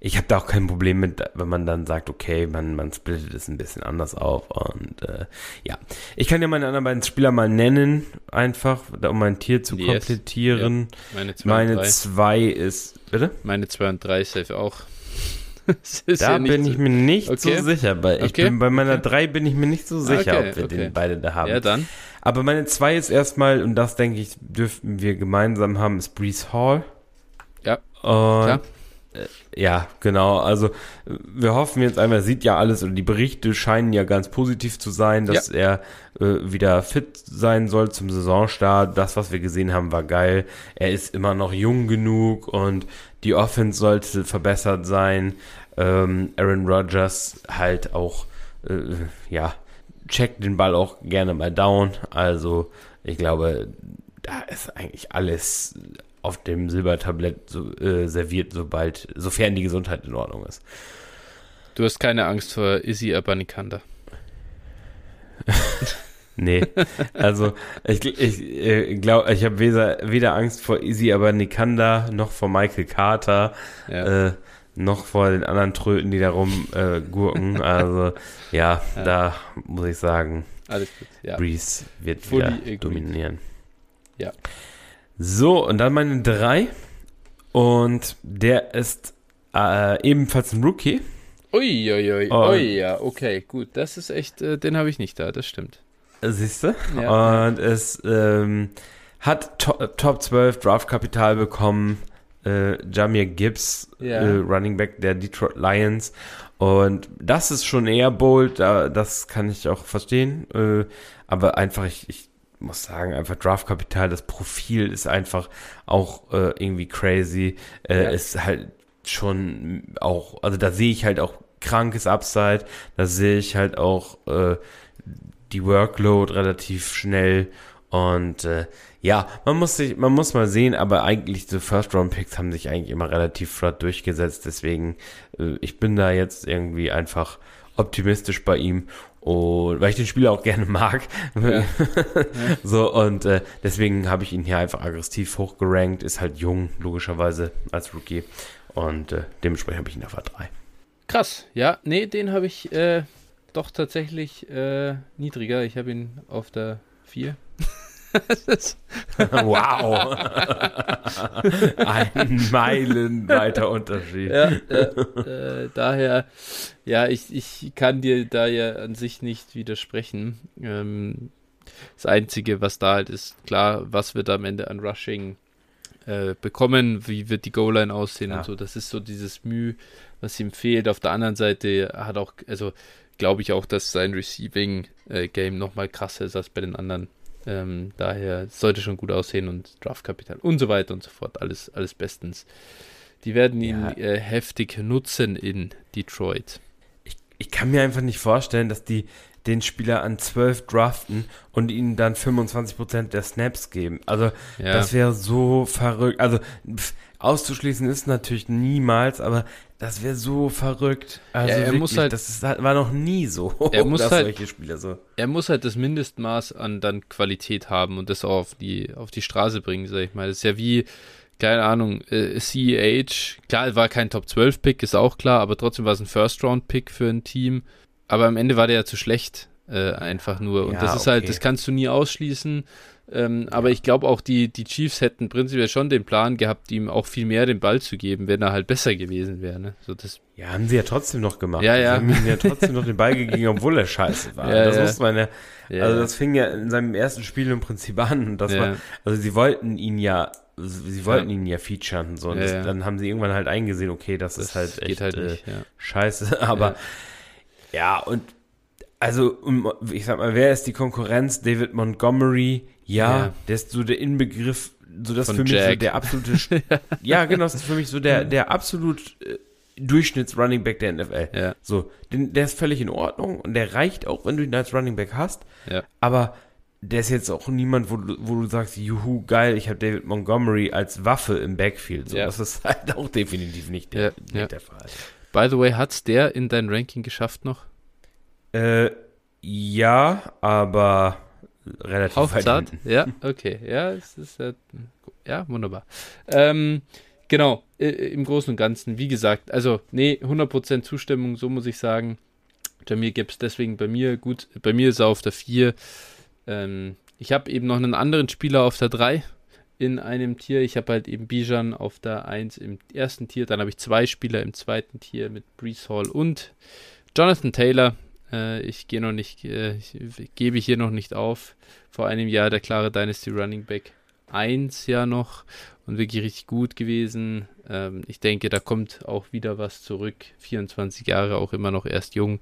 Ich habe da auch kein Problem mit, wenn man dann sagt, okay, man, man splittet es ein bisschen anders auf. Und äh, ja, ich kann ja meine anderen beiden Spieler mal nennen, einfach, um mein Tier zu Yes. komplettieren. Meine 2 und Meine 3. zwei ist, bitte? Meine 2 und 3 safe auch. Da ja bin so- ich mir nicht Okay. so sicher. Bei, ich Okay. bin, bei meiner Okay. drei bin ich mir nicht so sicher, Okay, ob wir okay. den beide da haben. Ja, dann. Aber meine zwei ist erstmal, und das denke ich, dürften wir gemeinsam haben, ist Brees Hall. Ja, Und, klar. Äh, ja, genau. Also wir hoffen jetzt einmal, sieht ja alles und die Berichte scheinen ja ganz positiv zu sein, dass er äh, wieder fit sein soll zum Saisonstart. Das, was wir gesehen haben, war geil. Er ist immer noch jung genug und die Offense sollte verbessert sein. Ähm, Aaron Rodgers halt auch, äh, ja, checkt den Ball auch gerne mal down. Also ich glaube, da ist eigentlich alles auf dem Silbertablett so, äh, serviert, sobald, sofern die Gesundheit in Ordnung ist. Du hast keine Angst vor Izzy Abanikanda. Nee, also ich, ich äh, glaube, ich habe weder, weder Angst vor Izzy aber Nikanda noch vor Michael Carter, Ja. äh, noch vor den anderen Tröten, die da rum äh. Also ja, Ja. da muss ich sagen, Alles gut. Ja. Breeze wird Fully wieder dominieren. Ja. So, und dann meine drei. Und der ist äh, ebenfalls ein Rookie. Ui, ui, ui, ja, okay, gut. Das ist echt, äh, den habe ich nicht da, das stimmt. Siehst du? Ja. Und es ähm, hat to Top 12 Draftkapital bekommen. Äh, Jamir Gibbs, Ja. äh, Running Back der Detroit Lions. Und das ist schon eher bold, da, das kann ich auch verstehen. Äh, aber einfach, ich, ich muss sagen, einfach Draftkapital, das Profil ist einfach auch äh, irgendwie crazy. Äh, Ja. Ist halt schon auch, also da sehe ich halt auch krankes Upside, da sehe ich halt auch äh, die Workload relativ schnell und äh, ja, man muss sich, man muss mal sehen, aber eigentlich so First Round Picks haben sich eigentlich immer relativ flott durchgesetzt, deswegen äh, ich bin da jetzt irgendwie einfach optimistisch bei ihm und weil ich den Spieler auch gerne mag. Ja. so und äh, deswegen habe ich ihn hier einfach aggressiv hochgerankt, ist halt jung logischerweise als Rookie und äh, dementsprechend habe ich ihn auf A3. Krass, ja, nee, den habe ich äh, doch tatsächlich äh, niedriger. Ich habe ihn auf der 4. wow. Ein meilenweiter Unterschied. ja, äh, äh, daher, ja, ich, ich kann dir da ja an sich nicht widersprechen. Ähm, das Einzige, was da halt ist, klar, was wird am Ende an Rushing äh, bekommen, wie wird die Goal-Line aussehen Ja. und so. Das ist so dieses Mühe, was ihm fehlt. Auf der anderen Seite hat auch, also glaube ich auch, dass sein Receiving-Game nochmal krasser ist als bei den anderen. Ähm, daher sollte schon gut aussehen und Draftkapital und so weiter und so fort. Alles, alles bestens. Die werden ihn Ja. äh, heftig nutzen in Detroit. Ich kann mir einfach nicht vorstellen, dass die den Spieler an 12 draften und ihnen dann 25% der Snaps geben. Also Ja, das wäre so verrückt. Also pff, auszuschließen ist natürlich niemals, aber das wäre so verrückt. Also Ja, er wirklich, muss halt- das ist, war noch nie so, Er muss halt- so. er muss halt das Mindestmaß an dann Qualität haben und das auch auf die, auf die Straße bringen, sag ich mal. Das ist ja wie, keine Ahnung, äh, CEH. Klar, war kein Top 12 Pick, ist auch klar, aber trotzdem war es ein First Round Pick für ein Team. Aber am Ende war der ja zu schlecht, äh, einfach nur. Und Ja, das ist halt, okay. das kannst du nie ausschließen. Ähm, aber ich glaube auch, die, die Chiefs hätten prinzipiell schon den Plan gehabt, ihm auch viel mehr den Ball zu geben, wenn er halt besser gewesen wäre. Ne? So, das, Ja, haben sie ja trotzdem noch gemacht. Ja, Sie ja. haben ihm ja trotzdem noch den Ball gegeben, obwohl er scheiße war. Ja, das ja. muss man ja, ja, also das fing ja in seinem ersten Spiel im Prinzip an. Und das Ja. war, also sie wollten ihn ja, sie wollten ihn ja featuren. So, und Ja, das, ja. dann haben sie irgendwann halt eingesehen, okay, das, das ist halt echt halt äh, nicht. Ja. scheiße. Aber ja. und also, ich sag mal, wer ist die Konkurrenz? David Montgomery, ja, Ja. der ist so der Inbegriff, so das Von für mich so der absolute, ja, genau, das ist für mich so der, der absolut äh, Durchschnitts-Running Back der NFL. Ja, So, den, der ist völlig in Ordnung und der reicht auch, wenn du ihn als Running Back hast. ja. Aber der ist jetzt auch niemand, wo du, wo du sagst, juhu, geil, ich habe David Montgomery als Waffe im Backfield. So, Ja. Das ist halt auch definitiv nicht der, nicht der Fall. By the way, hat's der in dein Ranking geschafft noch? Äh, ja, aber relativ Auf weit zart? hinten. Ja, okay. Ja, es ist ja wunderbar. Ähm, genau, äh, im Großen und Ganzen, wie gesagt, also, nee, 100% Zustimmung, so muss ich sagen. Jamir Gibbs deswegen bei mir gut. Bei mir ist er auf der 4. Ähm, ich habe eben noch einen anderen Spieler auf der 3 in einem Tier. Ich habe halt eben Bijan auf der 1 im ersten Tier. Dann habe ich zwei Spieler im zweiten Tier mit Brees Hall und Jonathan Taylor. Äh, ich gehe noch nicht, äh, ich gebe hier noch nicht auf. Vor einem Jahr der klare Dynasty Running Back 1 ja noch und wirklich richtig gut gewesen. Ähm, ich denke, da kommt auch wieder was zurück. 24 Jahre, auch immer noch erst jung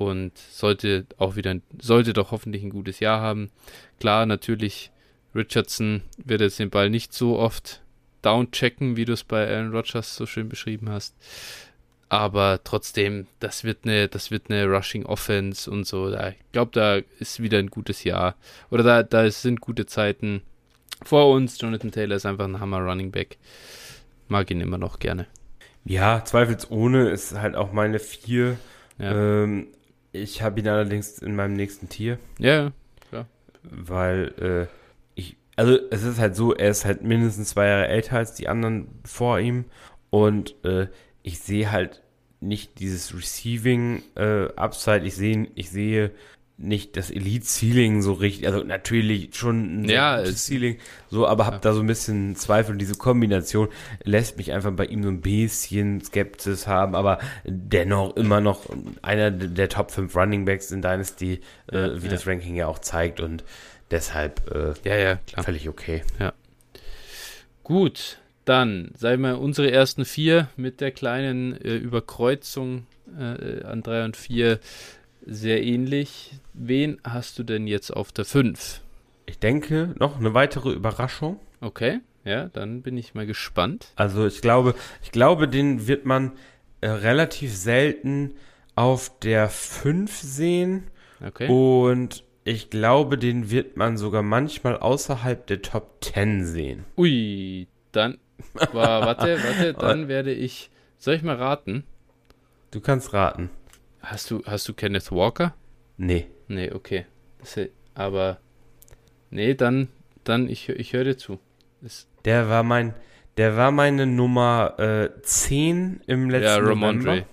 und sollte auch wieder, sollte doch hoffentlich ein gutes Jahr haben. Klar, natürlich, Richardson wird jetzt den Ball nicht so oft downchecken, wie du es bei Aaron Rodgers so schön beschrieben hast. Aber trotzdem, das wird eine, das wird eine Rushing Offense und so. Ich glaube, da ist wieder ein gutes Jahr. Oder da, da sind gute Zeiten vor uns. Jonathan Taylor ist einfach ein Hammer Running Back. Mag ihn immer noch gerne. Ja, zweifelsohne ist halt auch meine vier. Ja, Ähm, ich habe ihn allerdings in meinem nächsten Tier, ja, weil äh, ich, also es ist halt so, er ist halt mindestens zwei Jahre älter als die anderen vor ihm und äh, ich sehe halt nicht dieses Receiving äh, Upside, ich sehe, ich sehe nicht das Elite Ceiling so richtig, also natürlich schon ein Ja, Ceiling, so, aber habe Ja. da so ein bisschen Zweifel. Diese Kombination lässt mich einfach bei ihm so ein bisschen Skepsis haben, aber dennoch immer noch einer der Top 5 Running Backs in Dynasty, Ja, äh, wie ja. das Ranking ja auch zeigt und deshalb äh, ja, ja, klar. völlig okay. Gut, dann sagen wir unsere ersten vier mit der kleinen äh, Überkreuzung äh, an drei und vier sehr ähnlich. Wen hast du denn jetzt auf der 5? Ich denke, noch eine weitere Überraschung. Okay, ja, dann bin ich mal gespannt. Also ich glaube, ich glaube, den wird man äh, relativ selten auf der 5 sehen. Okay. Und ich glaube, den wird man sogar manchmal außerhalb der Top 10 sehen. Ui, dann. War, warte, warte, dann werde ich. Soll ich mal raten? Du kannst raten. Hast du, hast du Kenneth Walker? Nee. Nee, okay. Ist- aber. Nee, dann, dann, ich, ich höre dir zu. Das, Der war mein, der war meine Nummer äh, 10 im letzten ja, November. Ramondre.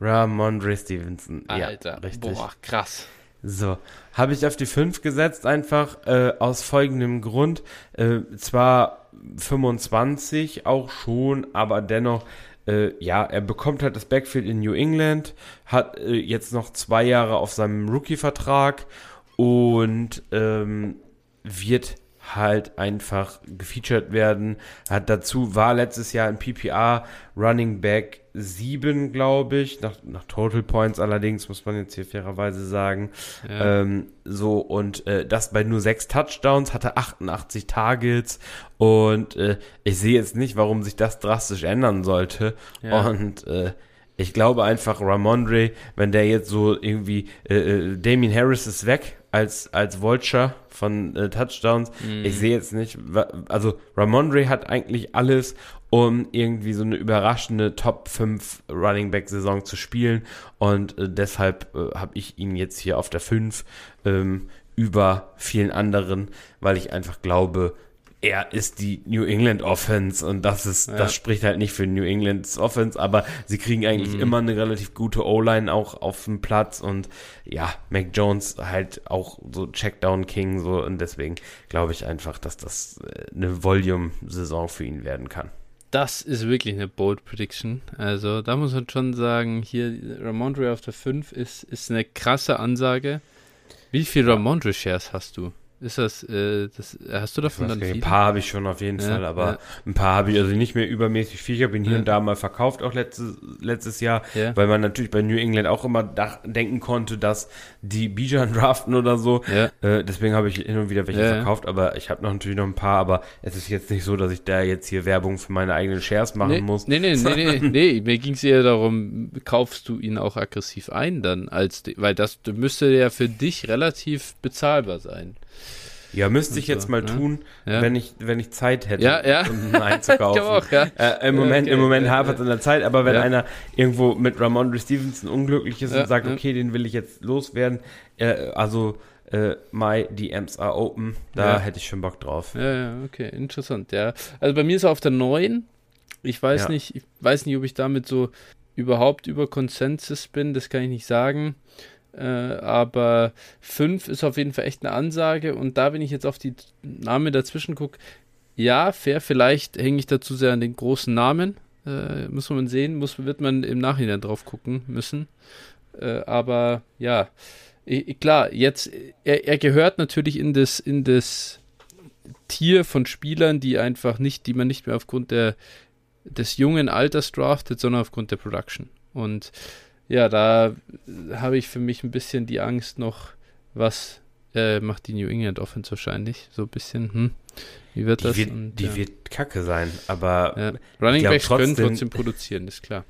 Ramondre Stevenson. Alter, ja, richtig. boah, krass. So, habe ich auf die 5 gesetzt, einfach äh, aus folgendem Grund. Äh, zwar 25 auch schon, aber dennoch, äh, ja, er bekommt halt das Backfield in New England, hat äh, jetzt noch zwei Jahre auf seinem Rookie-Vertrag und ähm, wird halt einfach gefeatured werden. Hat dazu, war letztes Jahr in PPR Running Back 7, glaube ich, nach, nach Total Points allerdings, muss man jetzt hier fairerweise sagen. Ja. Ähm, so, und äh, das bei nur sechs Touchdowns, hatte 88 Targets und äh, ich sehe jetzt nicht, warum sich das drastisch ändern sollte. Ja. Und äh, ich glaube einfach, Ramondre, wenn der jetzt so irgendwie, äh, äh, Damien Harris ist weg als, als Vulture von äh, Touchdowns. Mhm. Ich sehe jetzt nicht, also Ramondre hat eigentlich alles, um irgendwie so eine überraschende Top 5 Running Back Saison zu spielen und äh, deshalb äh, habe ich ihn jetzt hier auf der 5 ähm, über vielen anderen, weil ich einfach glaube, er ist die New England Offense und das ist, Ja. das spricht halt nicht für New Englands Offense, aber sie kriegen eigentlich Mhm. immer eine relativ gute O-Line auch auf dem Platz und ja, Mac Jones halt auch so Checkdown King so und deswegen glaube ich einfach, dass das äh, eine Volume-Saison für ihn werden kann. Das ist wirklich eine bold Prediction. Also da muss man schon sagen, hier Ramondre auf der 5 ist, ist eine krasse Ansage. Wie viel Ramondre Shares hast du? Ist das, äh, das hast du davon dann ein paar habe ich schon auf jeden Ja, Fall, aber ja. ein paar habe ich also nicht mehr übermäßig viel. Ich habe ihn hier Ja. und da mal verkauft, auch letztes, letztes Jahr, Ja. weil man natürlich bei New England auch immer dach, denken konnte, dass die Bijan draften oder so. Äh, deswegen habe ich hin und wieder welche verkauft, aber ich habe noch natürlich noch ein paar, aber es ist jetzt nicht so, dass ich da jetzt hier Werbung für meine eigenen Shares machen nee, muss. Nee, nee, nee, nee, nee. Mir ging es eher darum, kaufst du ihn auch aggressiv ein dann, als weil das müsste ja für dich relativ bezahlbar sein. Ja, müsste ich so, jetzt mal ne? tun, Ja. wenn ich, wenn ich Zeit hätte, Ja, ja. um einzukaufen. Auch, ja. Äh, Im Moment, Okay, im Moment hapert es an der Zeit, aber wenn einer irgendwo mit Ramondre Stevenson unglücklich ist und sagt, okay, den will ich jetzt loswerden, äh, also äh, my DMs are open, da hätte ich schon Bock drauf. Ja, ja, okay, interessant, ja. Also bei mir ist er auf der 9. Ich weiß nicht, ich weiß nicht, ob ich damit so überhaupt über Konsensus bin, das kann ich nicht sagen. Äh, aber 5 ist auf jeden Fall echt eine Ansage und da, wenn ich jetzt auf die Namen dazwischen gucke, ja, fair, vielleicht hänge ich dazu sehr an den großen Namen. Äh, muss man sehen, muss, wird man im Nachhinein drauf gucken müssen. Äh, aber ja, i- klar, jetzt, er, er gehört natürlich in das, in das Tier von Spielern, die einfach nicht, die man nicht mehr aufgrund der, des jungen Alters draftet, sondern aufgrund der Production. Und ja, da habe ich für mich ein bisschen die Angst noch, was äh, macht die New England Offense wahrscheinlich? So ein bisschen, hm, wie wird Die, das? wird, Und, die ja. wird kacke sein, aber Ja. Running glaub Backs können trotzdem- trotzdem produzieren, ist klar.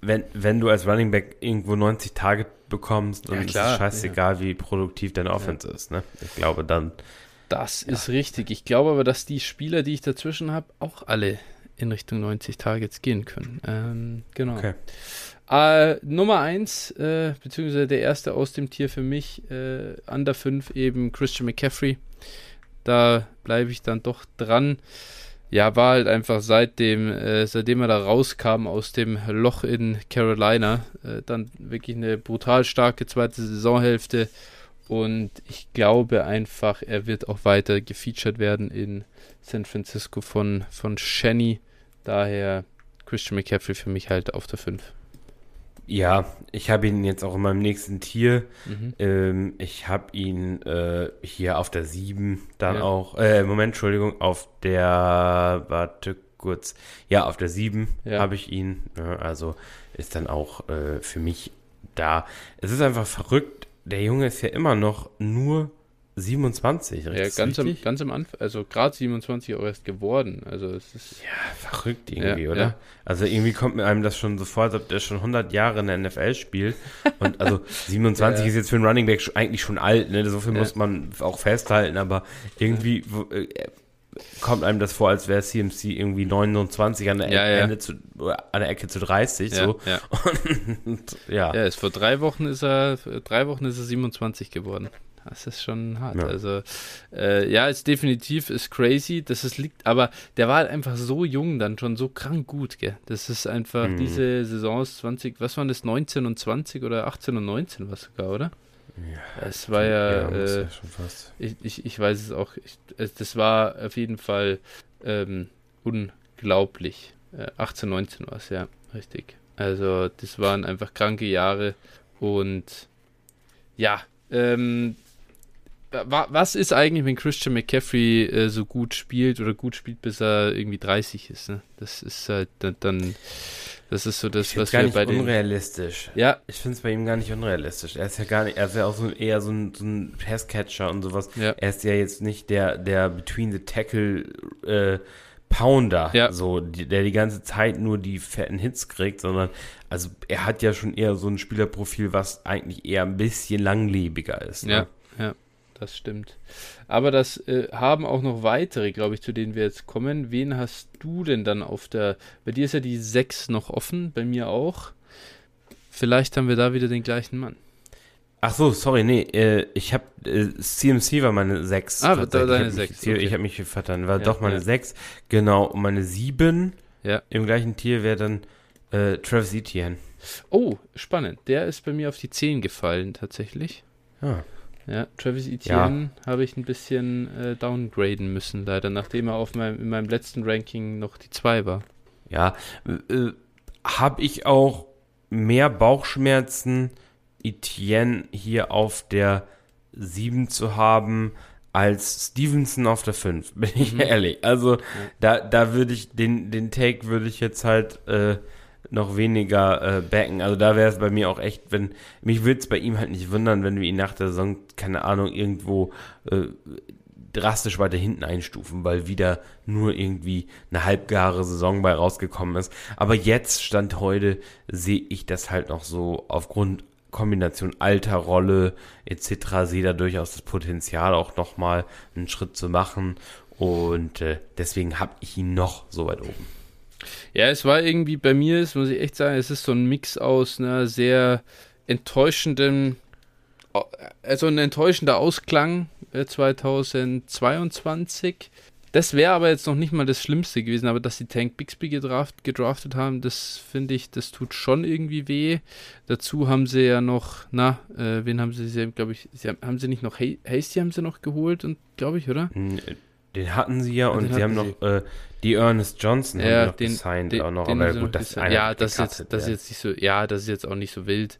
wenn, wenn du als Running Back irgendwo 90 Tage bekommst, dann Ja, ist es scheißegal, wie produktiv deine Offense ist. Ne? Ich glaube dann, Das ist richtig. Ich glaube aber, dass die Spieler, die ich dazwischen habe, auch alle in Richtung 90 Targets gehen können. Ähm, genau. okay. Äh, Nummer 1, äh, beziehungsweise der erste aus dem Tier für mich, äh, Under 5 eben Christian McCaffrey. Da bleibe ich dann doch dran. Ja, war halt einfach seitdem, äh, seitdem er da rauskam aus dem Loch in Carolina, äh, dann wirklich eine brutal starke zweite Saisonhälfte. Und ich glaube einfach, er wird auch weiter gefeatured werden in San Francisco von, von Shenny. Daher Christian McCaffrey für mich halt auf der 5. Ja, ich habe ihn jetzt auch in meinem nächsten Tier. Mhm. Ähm, ich habe ihn äh, hier auf der 7 dann Ja. auch, äh, Moment, Entschuldigung, auf der, warte kurz, ja, auf der 7 Ja. habe ich ihn. Ja, also ist dann auch äh, für mich da. Es ist einfach verrückt, der Junge ist ja immer noch nur 27, Ja, richtig? ganz, am, richtig? ganz am Anfang, also gerade 27 auch erst geworden. Also es ist. Ja, verrückt irgendwie, Ja, oder? ja. Also irgendwie kommt mir einem das schon so vor, als ob der schon 100 Jahre in der NFL spielt. Und also 27 Ja. ist jetzt für einen Running Back eigentlich schon alt, ne? So viel Ja. muss man auch festhalten, aber irgendwie äh, kommt einem das vor, als wäre CMC irgendwie 29 an der, Ja, ja. Ende zu, an der Ecke zu 30, Ja, so. ja. Und, ja. ja, ist vor drei Wochen ist er, vor drei Wochen ist er 27 geworden. Das ist schon hart. Ja. Also, äh, ja, ist definitiv ist crazy. Das ist liegt, aber der war halt einfach so jung dann schon so krank gut, gell? Das ist einfach Mhm. diese Saisons 20, was waren das, 19 und 20 oder 18 und 19 was sogar, oder? Ja. Es war ja, äh, ja schon fast. Ich, ich, ich weiß es auch. Ich, das war auf jeden Fall ähm, unglaublich. Äh, 18, 19 war es, ja, richtig. Also, das waren einfach kranke Jahre. Und ja, ähm, was ist eigentlich, wenn Christian McCaffrey äh, so gut spielt oder gut spielt, bis er irgendwie 30 ist? Ne? Das ist halt dann, das ist so das, was gar wir nicht bei den. unrealistisch. Ja, Ich finde es bei ihm gar nicht unrealistisch. Er ist ja gar nicht, er ist ja auch so eher so ein, so ein Passcatcher und sowas. Ja. Er ist ja jetzt nicht der, der Between the Tackle äh, Pounder, Ja. so, der die ganze Zeit nur die fetten Hits kriegt, sondern also er hat ja schon eher so ein Spielerprofil, was eigentlich eher ein bisschen langlebiger ist. Ne? Ja, ja, das stimmt. Aber das äh, haben auch noch weitere, glaube ich, zu denen wir jetzt kommen. Wen hast du denn dann auf der. Bei dir ist ja die 6 noch offen, bei mir auch. Vielleicht haben wir da wieder den gleichen Mann. Ach so, sorry, nee, äh, ich habe äh, CMC war meine 6. Ah, da- deine ich hab mich sechs, hier- okay. Ich habe mich vertan, war Ja, doch meine ja. 6. Genau, und meine 7 Ja. im gleichen Tier wäre dann äh, Travis Etienne. Oh, spannend. Der ist bei mir auf die 10 gefallen, tatsächlich. Ah. Ja, Travis Etienne habe ich ein bisschen äh, downgraden müssen, leider, nachdem er auf meinem, in meinem letzten Ranking noch die 2 war. Ja, äh, habe ich auch mehr Bauchschmerzen, Etienne hier auf der 7 zu haben, als Stevenson auf der 5, bin ich Mhm. ehrlich. Also da, da würde ich, den, den Take würde ich jetzt halt äh, noch weniger äh, backen. Also da wäre es bei mir auch echt, wenn, mich würde es bei ihm halt nicht wundern, wenn wir ihn nach der Saison, keine Ahnung, irgendwo äh, drastisch weiter hinten einstufen, weil wieder nur irgendwie eine halbgare Saison bei rausgekommen ist. Aber jetzt, Stand heute, sehe ich das halt noch so aufgrund Kombination alter Rolle etc. sehe da durchaus das Potenzial, auch nochmal einen Schritt zu machen. Und äh, deswegen habe ich ihn noch so weit oben. Ja, es war irgendwie bei mir, das muss ich echt sagen, es ist so ein Mix aus einer sehr enttäuschenden, also ein enttäuschender Ausklang 2022 äh, das wäre aber jetzt noch nicht mal das Schlimmste gewesen, aber dass sie Tank Bixby gedraft, gedraftet haben, das finde ich, das tut schon irgendwie weh. Dazu haben sie ja noch, na, äh, wen haben sie, sie glaube ich, sie haben, haben sie nicht noch Hasty haben sie noch geholt und glaube ich, oder? Den hatten sie ja, und sie haben noch äh, die Ernest Johnson ja, haben noch den, gesigned den, auch noch, aber gut, das ist Ja, das ist, jetzt, das ist jetzt nicht so, ja, das ist jetzt auch nicht so wild.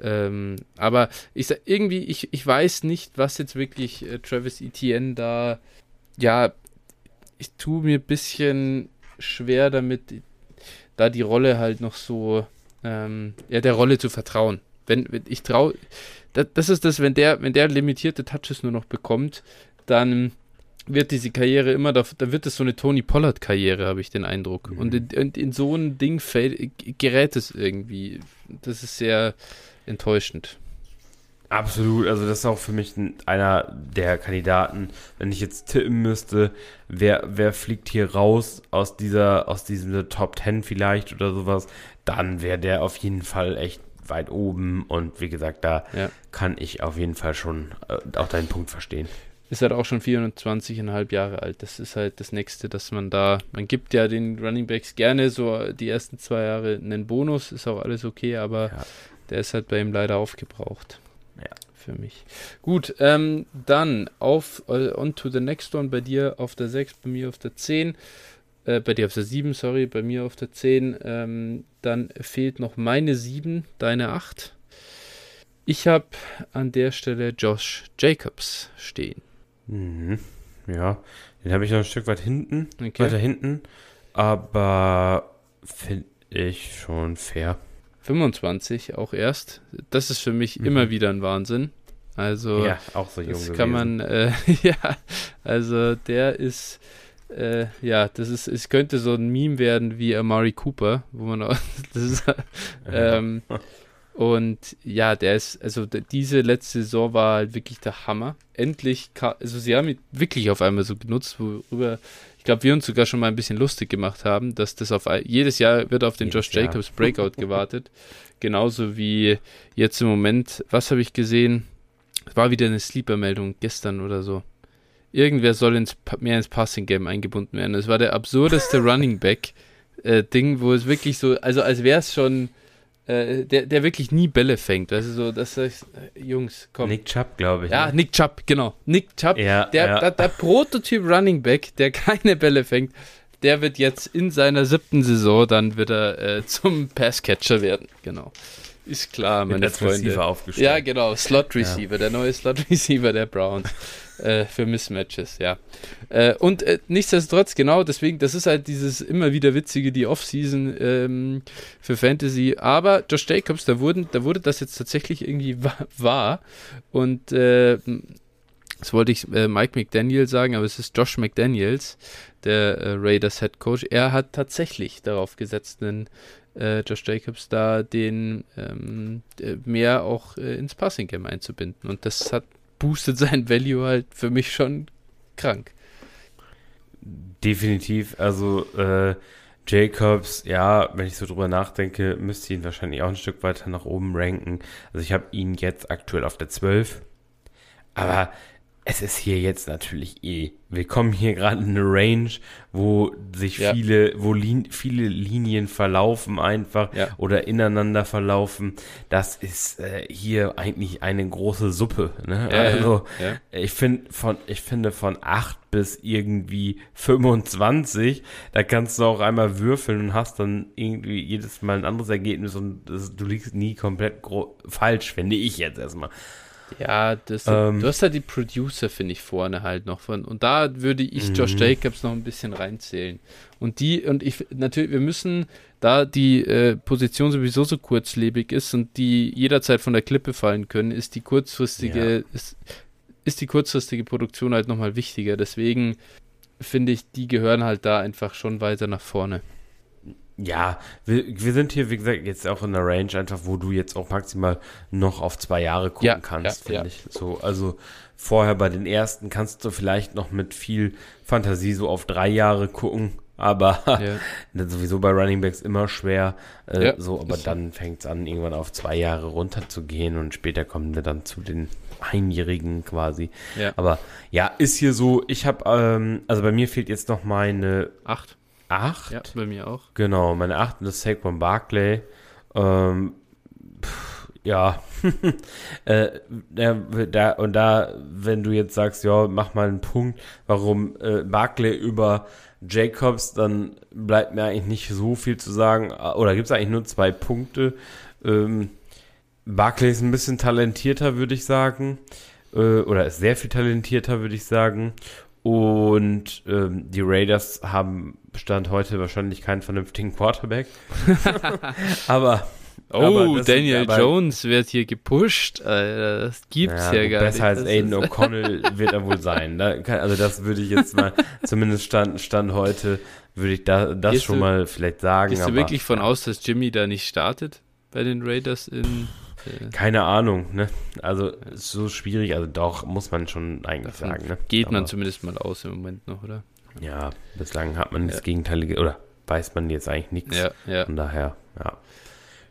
Ähm, aber ich sag, irgendwie, ich, ich weiß nicht, was jetzt wirklich äh, Travis Etienne da ja ich tue mir ein bisschen schwer damit, da die Rolle halt noch so, ähm, ja, der Rolle zu vertrauen. Wenn, wenn ich traue, das, das, ist das, wenn der, wenn der limitierte Touches nur noch bekommt, dann wird diese Karriere immer, da, da wird es so eine Tony Pollard-Karriere, habe ich den Eindruck. Mhm. Und in, in, in, so ein Ding fällt, gerät es irgendwie. Das ist sehr enttäuschend. Absolut, also das ist auch für mich einer der Kandidaten, wenn ich jetzt tippen müsste, wer, wer fliegt hier raus aus dieser, aus diesem Top 10 vielleicht oder sowas, dann wäre der auf jeden Fall echt weit oben und wie gesagt, da ja. kann ich auf jeden Fall schon äh, auch deinen Punkt verstehen. Ist halt auch schon 24,5 Jahre alt. Das ist halt das nächste, dass man da, man gibt ja den Running Backs gerne so die ersten zwei Jahre einen Bonus, ist auch alles okay, aber ja. der ist halt bei ihm leider aufgebraucht. Ja. Für mich. Gut, ähm, dann auf uh, on to the next one. Bei dir auf der 6, bei mir auf der 10. Äh, bei dir auf der 7, sorry, bei mir auf der 10. Ähm, dann fehlt noch meine 7, deine 8. Ich habe an der Stelle Josh Jacobs stehen. Mhm. Ja, den habe ich noch ein Stück weit hinten, okay. weiter hinten, aber finde ich schon fair. 25 auch erst. Das ist für mich mhm. immer wieder ein Wahnsinn. Also, ja, auch so jung das gewesen. kann man, äh, ja, also der ist, äh, ja, das ist, es könnte so ein Meme werden wie Amari Cooper, wo man auch, das ist, ähm, und ja, der ist, also diese letzte Saison war halt wirklich der Hammer. Endlich, also sie haben ihn wirklich auf einmal so genutzt, worüber glaube, wir uns sogar schon mal ein bisschen lustig gemacht haben, dass das auf jedes Jahr wird auf den jedes Josh Jahr. Jacobs Breakout gewartet. Genauso wie jetzt im Moment, was habe ich gesehen? War wieder eine Sleeper-Meldung gestern oder so. Irgendwer soll ins, mehr ins Passing-Game eingebunden werden. Es war der absurdeste Running Back-Ding, äh, wo es wirklich so, also als wäre es schon äh, der, der wirklich nie Bälle fängt. Weißt du, so, das ist, äh, Jungs, komm. Nick Chubb, glaube ich. Ja, ne? Nick Chubb, genau. Nick Chubb, ja, der, ja. Der, der, Prototyp Running Back, der keine Bälle fängt, der wird jetzt in seiner siebten Saison, dann wird er äh, zum Passcatcher werden. Genau. Ist klar, meine Freunde. Receiver aufgestellt. Ja, genau, Slot Receiver, ja. der neue Slot Receiver der Browns äh, für Mismatches, ja. Äh, und äh, nichtsdestotrotz, genau, deswegen, das ist halt dieses immer wieder witzige, die Offseason ähm, für Fantasy. Aber Josh Jacobs, da, wurden, da wurde das jetzt tatsächlich irgendwie wahr. Und äh, das wollte ich äh, Mike McDaniel sagen, aber es ist Josh McDaniels, der Raiders Head Coach. Er hat tatsächlich darauf gesetzt, einen Josh Jacobs da den ähm, mehr auch äh, ins Passing Game einzubinden. Und das hat boostet sein Value halt für mich schon krank. Definitiv, also äh, Jacobs, ja, wenn ich so drüber nachdenke, müsste ich ihn wahrscheinlich auch ein Stück weiter nach oben ranken. Also ich habe ihn jetzt aktuell auf der 12. Aber es ist hier jetzt natürlich eh. Wir kommen hier gerade in eine Range, wo sich ja. viele, wo Lin viele Linien verlaufen einfach ja. oder ineinander verlaufen. Das ist äh, hier eigentlich eine große Suppe. Ne? Ja, also ich finde von, ich finde von 8 bis irgendwie 25, da kannst du auch einmal würfeln und hast dann irgendwie jedes Mal ein anderes Ergebnis und das, du liegst nie komplett falsch, finde ich jetzt erstmal. Ja, das, ähm, du hast ja die Producer, finde ich, vorne halt noch von. Und da würde ich Josh mhm. Jacobs noch ein bisschen reinzählen. Und die, und ich, natürlich, wir müssen, da die äh, Position sowieso so kurzlebig ist und die jederzeit von der Klippe fallen können, ist die kurzfristige, ja. ist, ist die kurzfristige Produktion halt nochmal wichtiger. Deswegen finde ich, die gehören halt da einfach schon weiter nach vorne. Ja, wir, wir sind hier, wie gesagt, jetzt auch in der Range einfach, wo du jetzt auch maximal noch auf zwei Jahre gucken Ja, kannst, ja, finde ich. So, also vorher bei den ersten kannst du vielleicht noch mit viel Fantasie so auf drei Jahre gucken, aber Ja. sowieso bei Running Backs immer schwer. Äh, Ja, so, aber dann fängt es an, irgendwann auf zwei Jahre runter zu gehen und später kommen wir dann zu den Einjährigen quasi. Ja. Aber ja, ist hier so, ich habe, ähm, also bei mir fehlt jetzt noch meine Acht. Acht. Ja, bei mir auch. Genau, meine achte ist Saquon Barkley. Ähm, pff, ja, äh, der, da, und da, wenn du jetzt sagst, ja, mach mal einen Punkt, warum äh, Barkley über Jacobs, dann bleibt mir eigentlich nicht so viel zu sagen. Oder gibt es eigentlich nur zwei Punkte? Ähm, Barkley ist ein bisschen talentierter, würde ich sagen. Äh, oder ist sehr viel talentierter, würde ich sagen. Und ähm, die Raiders haben Stand heute wahrscheinlich keinen vernünftigen Quarterback. aber. Oh, aber Daniel aber- Jones wird hier gepusht. Alter, das gibt's ja, gut, gar besser nicht. als Das Aiden O'Connell wird er wohl sein. Da kann, also das würde ich jetzt mal, zumindest Stand, Stand heute, würde ich da, das Gehst schon du- mal vielleicht sagen. Gehst du wirklich von aus, dass Jimmy da nicht startet bei den Raiders in. Äh, Keine Ahnung, ne? Also so schwierig, also doch, muss man schon eigentlich davon sagen, ne? geht man Aber- zumindest mal aus im Moment noch, oder? Ja, bislang hat man das Ja. Gegenteilige, oder weiß man jetzt eigentlich nichts. Ja, ja. Von daher, ja.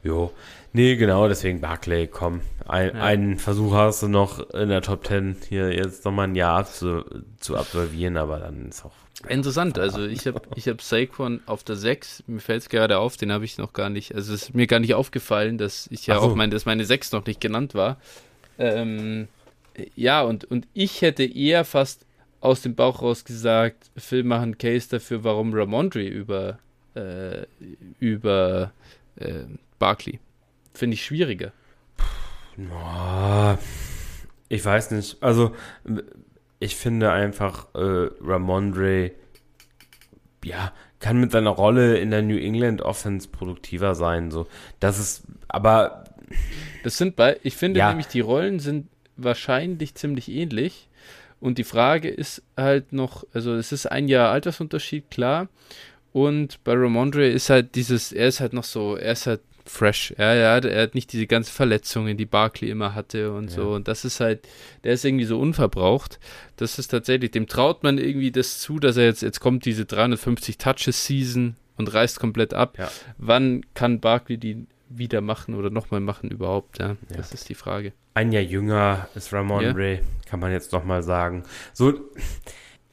Jo. Nee, genau, deswegen Barclay, komm. Ein, Ja. Einen Versuch hast du noch in der Top 10 hier jetzt nochmal ein Jahr zu, zu absolvieren, aber dann ist auch. Interessant, also ich habe ich hab Saquon auf der 6, mir fällt es gerade auf, den habe ich noch gar nicht, also es ist mir gar nicht aufgefallen, dass ich ja so. auch meine, dass meine 6 noch nicht genannt war. Ähm, ja, und, und ich hätte eher fast aus dem Bauch raus gesagt, Phil macht einen Case dafür, warum Ramondre über, äh, über äh, Barkley. Finde ich schwieriger. Oh, ich weiß nicht. Also, ich finde einfach, äh, Ramondre, ja, kann mit seiner Rolle in der New England Offense produktiver sein. So, das ist, aber Das sind bei, ich finde Ja. nämlich, die Rollen sind wahrscheinlich ziemlich ähnlich. Und die Frage ist halt noch, also es ist ein Jahr Altersunterschied, klar. Und bei Ramondre ist halt dieses, er ist halt noch so, er ist halt fresh. Ja, er hat, er hat nicht diese ganzen Verletzungen, die Barkley immer hatte und Ja. so. Und das ist halt, der ist irgendwie so unverbraucht. Das ist tatsächlich, dem traut man irgendwie das zu, dass er jetzt, jetzt kommt diese 350 Touches Season und reißt komplett ab. Ja. Wann kann Barkley die wieder machen oder nochmal machen überhaupt? Ja, Ja. das ist die Frage. ein Jahr jünger ist Ramondre, kann man jetzt nochmal sagen. So,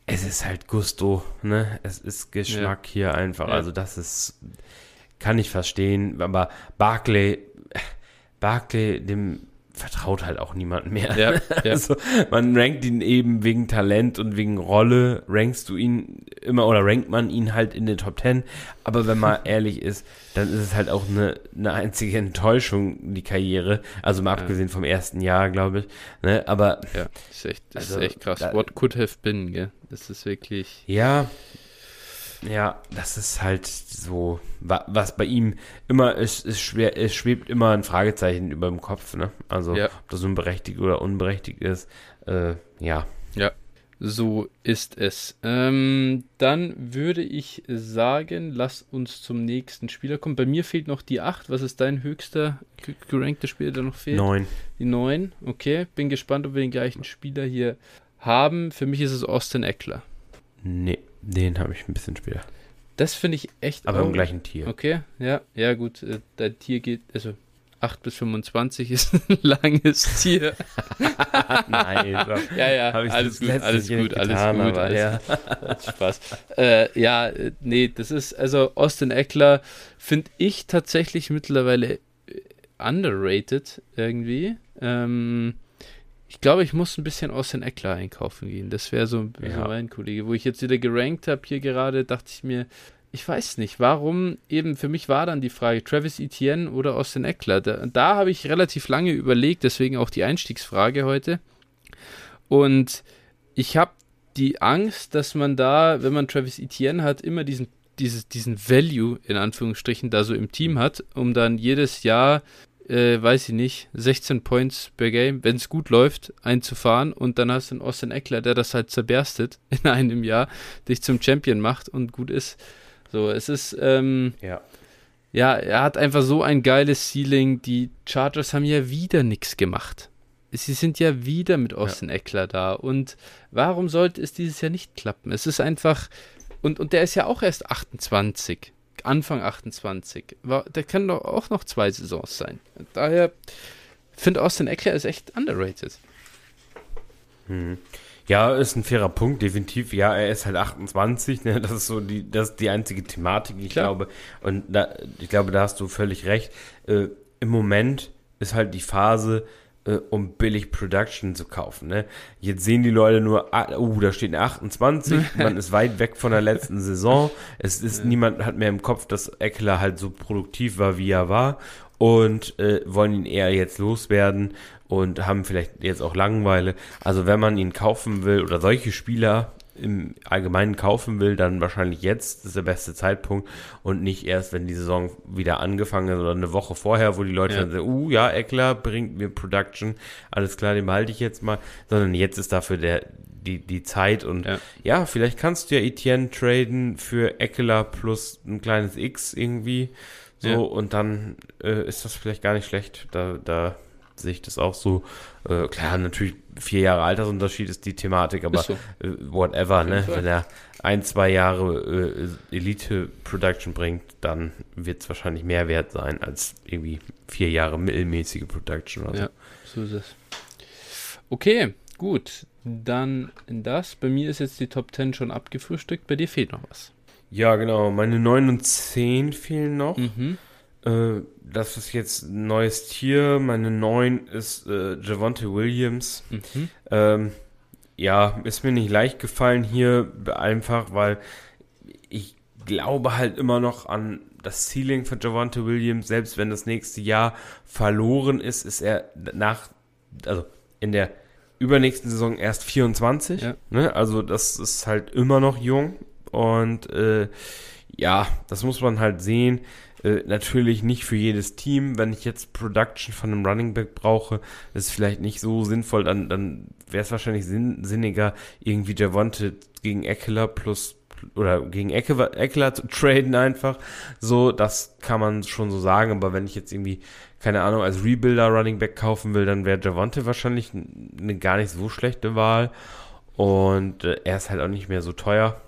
es ist halt Gusto, ne? Es ist Geschmack hier einfach. Ja. Also, das ist, kann ich verstehen, aber Barclay, Barclay, dem vertraut halt auch niemand mehr. Ja, ja. Also, man rankt ihn eben wegen Talent und wegen Rolle, rankst du ihn immer oder rankt man ihn halt in den Top 10. Aber wenn man ehrlich ist, dann ist es halt auch eine, eine einzige Enttäuschung, die Karriere. Also mal Ja. abgesehen vom ersten Jahr, glaube ich. Ne? Aber Ja, das ist echt, das Also, ist echt krass. da- What could have been, gell? Das ist wirklich. ja, ja, das ist halt so, wa- was bei ihm immer ist, ist schwer, es schwebt immer ein Fragezeichen über dem Kopf, ne? Also, Ja. ob das nun berechtigt oder unberechtigt ist, äh, ja. So ist es. Ähm, dann würde ich sagen, lass uns zum nächsten Spieler kommen. Bei mir fehlt noch die 8. Was ist dein höchster ge- gerankter Spieler, der noch fehlt? Neun. Die 9. Okay. Bin gespannt, ob wir den gleichen Spieler hier haben. Für mich ist es Austin Eckler. Nee, den habe ich ein bisschen später. Das finde ich echt. Aber im gleichen Tier. Okay, ja, ja gut. äh, Dein Tier geht, also 8 bis 25 ist ein langes Tier. Nein, Ja, ja, alles gut, alles gut, alles getan, gut, aber alles ja. Hat Spaß. Äh, ja, äh, nee, das ist, also Austin Eckler finde ich tatsächlich mittlerweile äh, underrated irgendwie. Ähm, ich glaube, ich muss ein bisschen Austin Eckler einkaufen gehen. Das wäre so, so Ja. mein Kollege. Wo ich jetzt wieder gerankt habe hier gerade, dachte ich mir, ich weiß nicht, warum eben, für mich war dann die Frage, Travis Etienne oder Austin Eckler. Da, da habe ich relativ lange überlegt, deswegen auch die Einstiegsfrage heute. Und ich habe die Angst, dass man da, wenn man Travis Etienne hat, immer diesen, dieses, diesen Value in Anführungsstrichen da so im Team hat, um dann jedes Jahr, äh, weiß ich nicht, 16 Points per Game, wenn es gut läuft, einzufahren und dann hast du einen Austin Eckler, der das halt zerberstet in einem Jahr, dich zum Champion macht und gut ist. So, es ist, ähm, Ja. ja, er hat einfach so ein geiles Ceiling. Die Chargers haben ja wieder nichts gemacht. Sie sind ja wieder mit Austin ja. Eckler da. Und warum sollte es dieses Jahr nicht klappen? Es ist einfach, und, und der ist ja auch erst 28. Anfang 28. War, der kann doch auch noch zwei Saisons sein. Daher finde Austin Eckler ist echt underrated. Hm. Ja, ist ein fairer Punkt, definitiv. Ja, er ist halt 28, ne? Das ist so die, das ist die einzige Thematik, ich Klar. glaube. Und da, ich glaube, da hast du völlig recht. Äh, Im Moment ist halt die Phase, äh, um billig Production zu kaufen. Ne? Jetzt sehen die Leute nur, ah, uh, da steht eine 28, man ist weit weg von der letzten Saison. Es ist niemand hat mehr im Kopf, dass Eckler halt so produktiv war, wie er war und äh, wollen ihn eher jetzt loswerden und haben vielleicht jetzt auch Langeweile. Also wenn man ihn kaufen will oder solche Spieler im Allgemeinen kaufen will, dann wahrscheinlich jetzt ist der beste Zeitpunkt und nicht erst, wenn die Saison wieder angefangen ist oder eine Woche vorher, wo die Leute ja. dann sagen, uh, ja, Eckler bringt mir Production, alles klar, den behalte ich jetzt mal, sondern jetzt ist dafür der, die, die Zeit und ja. ja vielleicht kannst du ja Etienne traden für Eckler plus ein kleines X irgendwie, so, ja. und dann äh, ist das vielleicht gar nicht schlecht, da, da sehe ich das auch so. Äh, klar, natürlich vier Jahre Altersunterschied ist die Thematik, aber so. äh, whatever, ne? Wenn er ein, zwei Jahre äh, Elite-Production bringt, dann wird es wahrscheinlich mehr wert sein als irgendwie vier Jahre mittelmäßige Production oder so. Ja, so ist es. Okay, gut. Dann das. Bei mir ist jetzt die Top 10 schon abgefrühstückt. Bei dir fehlt noch was. Ja, genau. Meine 9 und 10 fehlen noch. Mhm. Äh, das ist jetzt ein neues Tier. Meine 9 ist äh, Javonte Williams. Mhm. Ähm, ja, ist mir nicht leicht gefallen hier, einfach weil ich glaube halt immer noch an das Ceiling von Javonte Williams. Selbst wenn das nächste Jahr verloren ist, ist er nach, also in der übernächsten Saison erst 24. Ja. Ne? Also das ist halt immer noch jung. Und äh, ja, das muss man halt sehen. Äh, natürlich nicht für jedes Team. Wenn ich jetzt Production von einem Running Back brauche, ist vielleicht nicht so sinnvoll. Dann, dann wäre es wahrscheinlich sinn, sinniger, irgendwie Javonte gegen Eckler plus oder gegen Eckler, zu traden einfach. So, das kann man schon so sagen. Aber wenn ich jetzt irgendwie, keine Ahnung, als Rebuilder Running Back kaufen will, dann wäre Javonte wahrscheinlich eine gar nicht so schlechte Wahl. Und äh, er ist halt auch nicht mehr so teuer.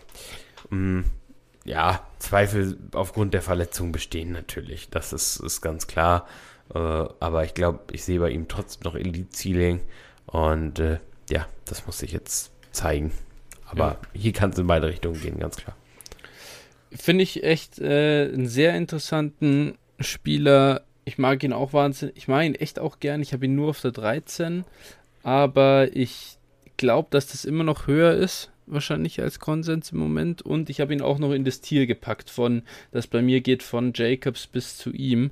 Mm, ja, Zweifel aufgrund der Verletzung bestehen natürlich. Das ist, ist ganz klar. Äh, aber ich glaube, ich sehe bei ihm trotzdem noch Elite-Ceiling. Und äh, ja, das muss sich jetzt zeigen. Aber ja. hier kann es in beide Richtungen gehen, ganz klar. Finde ich echt äh, einen sehr interessanten Spieler. Ich mag ihn auch wahnsinnig. Ich mag ihn echt auch gern. Ich habe ihn nur auf der 13. Aber ich glaube, dass das immer noch höher ist wahrscheinlich als Konsens im Moment. Und ich habe ihn auch noch in das Tier gepackt, von das bei mir geht von Jacobs bis zu ihm.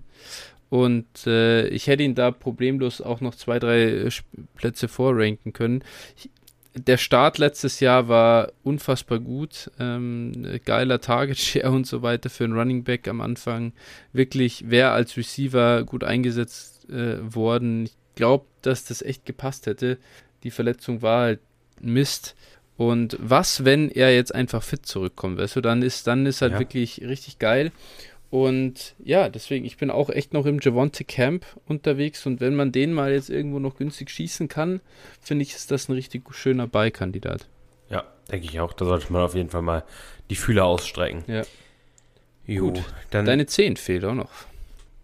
Und äh, ich hätte ihn da problemlos auch noch zwei, drei äh, Plätze vorranken können. Ich, der Start letztes Jahr war unfassbar gut. Ähm, geiler Target Share und so weiter für einen Running Back am Anfang. Wirklich, wäre als Receiver gut eingesetzt äh, worden. Ich glaube, dass das echt gepasst hätte. Die Verletzung war halt Mist. Und was, wenn er jetzt einfach fit zurückkommt, weißt du, dann ist, dann ist halt ja. wirklich richtig geil. Und ja, deswegen, ich bin auch echt noch im Javonte Camp unterwegs und wenn man den mal jetzt irgendwo noch günstig schießen kann, finde ich, ist das ein richtig schöner Beikandidat. Ja, denke ich auch. Da sollte man auf jeden Fall mal die Fühler ausstrecken. Ja. Jo, Gut, dann, deine 10 fehlt auch noch.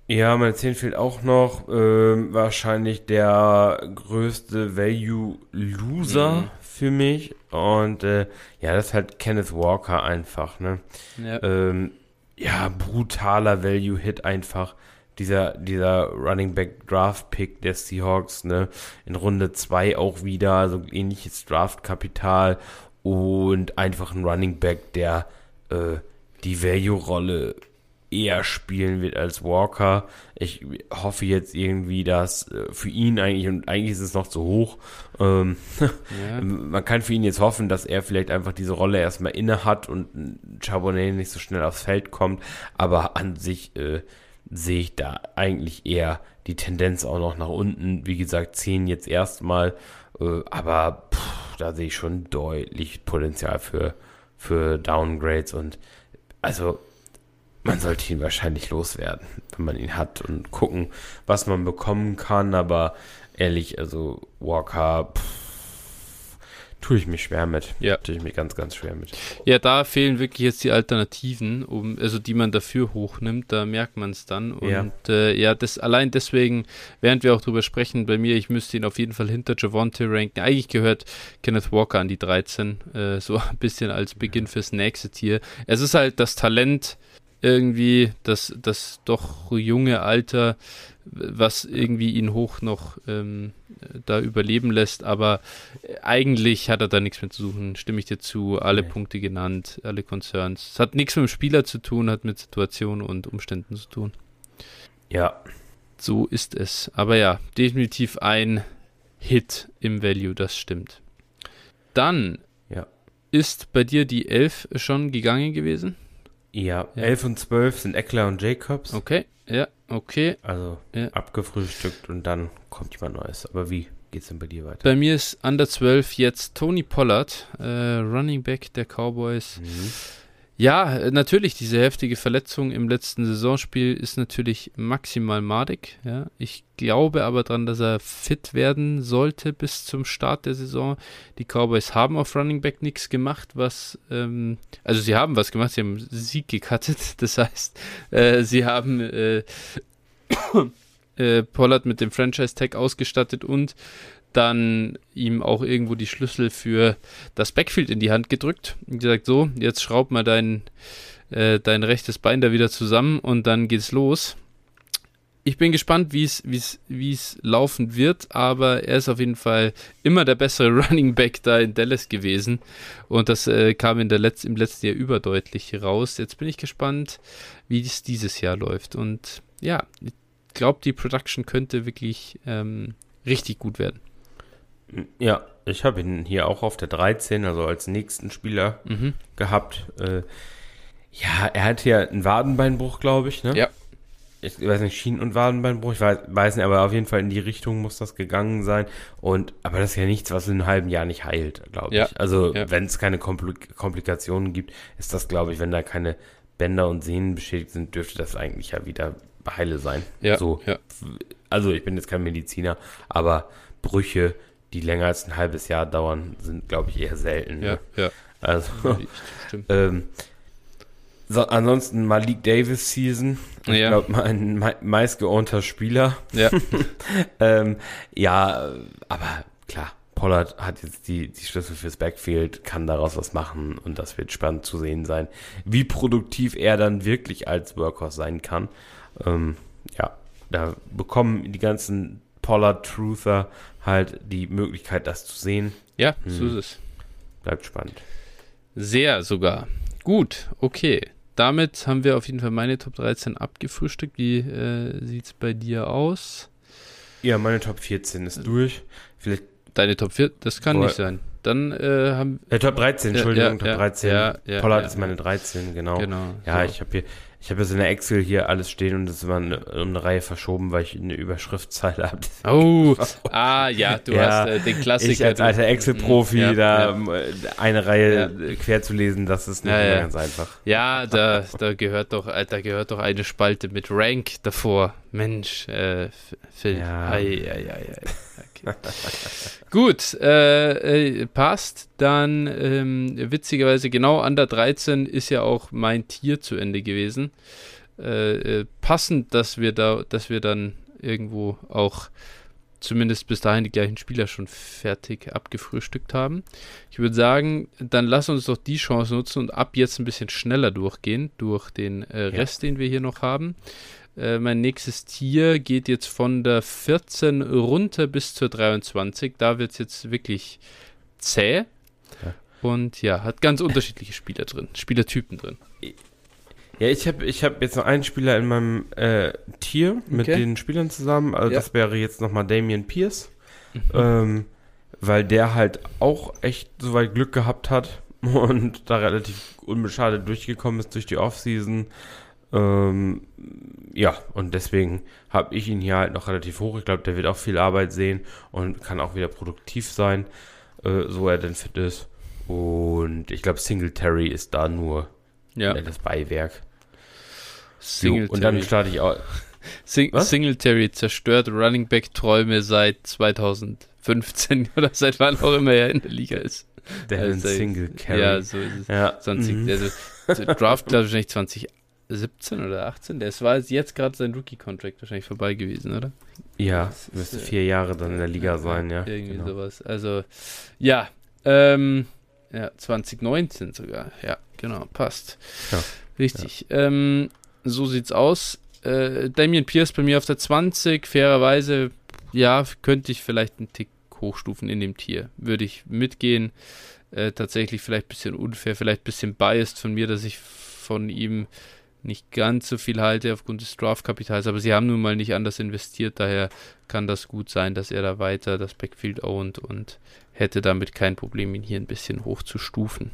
Ja, meine 10 fehlt auch noch. Ähm, wahrscheinlich der größte Value-Loser mhm. Für mich. Und äh, ja, das ist halt Kenneth Walker einfach, ne? Ja, ähm, ja brutaler Value-Hit einfach. Dieser, dieser Running Back Draft Pick der Seahawks, ne? In Runde 2 auch wieder, also ähnliches Draft-Kapital und einfach ein Running Back, der äh, die Value-Rolle eher spielen wird als Walker. Ich hoffe jetzt irgendwie, dass äh, für ihn eigentlich, und eigentlich ist es noch zu hoch, ähm, ja. man kann für ihn jetzt hoffen, dass er vielleicht einfach diese Rolle erstmal inne hat und Charbonnet nicht so schnell aufs Feld kommt, aber an sich äh, sehe ich da eigentlich eher die Tendenz auch noch nach unten. Wie gesagt, 10 jetzt erstmal, äh, aber pff, da sehe ich schon deutlich Potenzial für, für Downgrades und also man sollte ihn wahrscheinlich loswerden, wenn man ihn hat und gucken, was man bekommen kann. Aber ehrlich, also Walker, pff, tue ich mich schwer mit. Ja. Tue ich mich ganz, ganz schwer mit. Ja, da fehlen wirklich jetzt die Alternativen, um, also die man dafür hochnimmt, da merkt man es dann. Und Ja. äh, ja das allein deswegen, während wir auch drüber sprechen, bei mir, ich müsste ihn auf jeden Fall hinter Javonte ranken. Eigentlich gehört Kenneth Walker an die 13, äh, so ein bisschen als Beginn fürs nächste Tier. Es ist halt das Talent irgendwie, das, das doch junge Alter, was irgendwie ihn hoch noch ähm, da überleben lässt, aber eigentlich hat er da nichts mehr zu suchen, stimme ich dir zu. Alle Nee. Punkte genannt, alle Concerns. Es hat nichts mit dem Spieler zu tun, hat mit Situationen und Umständen zu tun. Ja, So ist es. Aber ja, definitiv ein Hit im Value, das stimmt. Dann Ja. ist bei dir die 11 schon gegangen gewesen. Ja. Ja. 11 und 12 sind Eckler und Jacobs. Okay, ja, okay. Also Ja. abgefrühstückt und dann kommt jemand Neues. Aber wie geht's denn bei dir weiter? Bei mir ist Under 12 jetzt Tony Pollard, äh, Running Back der Cowboys. Mhm. Ja, natürlich, diese heftige Verletzung im letzten Saisonspiel ist natürlich maximal madig. Ja. Ich glaube aber dran, dass er fit werden sollte bis zum Start der Saison. Die Cowboys haben auf Running Back nichts gemacht, was, ähm, also sie haben was gemacht, sie haben Sieg gecuttet. Das heißt, äh, sie haben äh, äh, Pollard mit dem Franchise-Tag ausgestattet und dann ihm auch irgendwo die Schlüssel für das Backfield in die Hand gedrückt und gesagt, so, jetzt schraub mal dein, äh, dein rechtes Bein da wieder zusammen und dann geht's los. Ich bin gespannt, wie es laufen wird, aber er ist auf jeden Fall immer der bessere Running Back da in Dallas gewesen und das äh, kam in der Letz-, im letzten Jahr überdeutlich raus. Jetzt bin ich gespannt, wie es dieses Jahr läuft und ja, ich glaube, die Production könnte wirklich ähm, richtig gut werden. Ja, ich habe ihn hier auch auf der 13, also als nächsten Spieler Mhm. gehabt. Äh, ja, er hat hier einen Wadenbeinbruch, glaube ich, ne? Ja. Ich weiß nicht, Schienen- und Wadenbeinbruch, ich weiß, weiß nicht, aber auf jeden Fall in die Richtung muss das gegangen sein. Und, aber das ist ja nichts, was in einem halben Jahr nicht heilt, glaube Ja. ich. Also, Ja. wenn es keine Komplik Komplikationen gibt, ist das, glaube ich, wenn da keine Bänder und Sehnen beschädigt sind, dürfte das eigentlich ja wieder heile sein. Ja, So. ja. Also, ich bin jetzt kein Mediziner, aber Brüche, die länger als ein halbes Jahr dauern, sind, glaube ich, eher selten. Ja, Ne? ja. Also, Stimmt. ähm, so, ansonsten Malik Davis Season. Ich Ja. glaube, mein mei meistgeownter Spieler. Ja, Ähm, ja, aber klar, Pollard hat jetzt die, die Schlüssel fürs Backfield, kann daraus was machen und das wird spannend zu sehen sein, wie produktiv er dann wirklich als Workhorse sein kann. Ähm, ja, da bekommen die ganzen Pollard-Truther halt die Möglichkeit, das zu sehen. ja, so ist es. Bleibt spannend. Sehr sogar. Gut, okay. Damit haben wir auf jeden Fall meine Top 13 abgefrühstückt. Wie äh, sieht es bei dir aus? Ja, meine Top 14 ist durch. Vielleicht Deine Top 4? Das kann Boah. nicht sein. Dann äh, haben Äh, Top 13, Ja, Entschuldigung, ja, Top ja, 13. ja, ja, Pollard ja, ist meine ja. 13, genau. genau. Ja, so. ich habe hier, ich habe jetzt in der Excel hier alles stehen und das war eine, eine Reihe verschoben, weil ich eine Überschriftzeile habe. Oh, ah, ja, du Ja, hast äh, den Klassiker. Ich als alter Excel-Profi, Ja, da ja. ähm, eine Reihe quer zu lesen, das ist nicht ja. ganz einfach. Ja, da, da gehört doch, äh, da gehört doch eine Spalte mit Rank davor. Mensch, äh, Phil. Ja. Ei, ei, ei, ei. Okay. Gut, äh, äh, passt. Dann ähm, witzigerweise genau an der 13 ist ja auch mein Tier zu Ende gewesen. Äh, äh, passend, dass wir da, dass wir dann irgendwo auch zumindest bis dahin die gleichen Spieler schon fertig abgefrühstückt haben. Ich würde sagen, dann lass uns doch die Chance nutzen und ab jetzt ein bisschen schneller durchgehen durch den äh, Ja. Rest, den wir hier noch haben. Äh, mein nächstes Tier geht jetzt von der 14 runter bis zur 23. Da wird es jetzt wirklich zäh. Ja. Und ja, hat ganz unterschiedliche Spieler drin, Spielertypen drin. Ja, ich habe ich hab jetzt noch einen Spieler in meinem äh, Tier mit Okay. den Spielern zusammen. Also Ja. das wäre jetzt nochmal Damian Pierce. Mhm. ähm, weil der halt auch echt soweit Glück gehabt hat und da relativ unbeschadet durchgekommen ist durch die Offseason. Ähm, ja, und deswegen habe ich ihn hier halt noch relativ hoch. Ich glaube, der wird auch viel Arbeit sehen und kann auch wieder produktiv sein, äh, so er denn fit ist. Und ich glaube, Singletary ist da nur ja. das Beiwerk. Singletary. Und dann starte ich auch. Sing Was? Singletary zerstört Running Back Träume seit 2015 oder seit wann auch immer er in der Liga ist. Der also, Single Carry. Ja, so ist es. Ja. 20, mhm. also, Draft, glaube ich, 2018 17 oder 18? Der war jetzt gerade sein Rookie-Contract wahrscheinlich vorbei gewesen, oder? Ja, müsste äh, vier Jahre dann in der Liga ja, sein, ja. Irgendwie genau. sowas. Also, ja. Ähm, ja, 2019 sogar. Ja, genau, passt. Ja, Richtig. Ja. Ähm, so sieht's aus. Äh, Damien Pierce bei mir auf der 20. Fairerweise, ja, könnte ich vielleicht einen Tick hochstufen in dem Tier. Würde ich mitgehen. Äh, tatsächlich vielleicht ein bisschen unfair, vielleicht ein bisschen biased von mir, dass ich von ihm nicht ganz so viel halte aufgrund des Draft-Kapitals, aber sie haben nun mal nicht anders investiert, daher kann das gut sein, dass er da weiter das Backfield ownt und hätte damit kein Problem, ihn hier ein bisschen hochzustufen.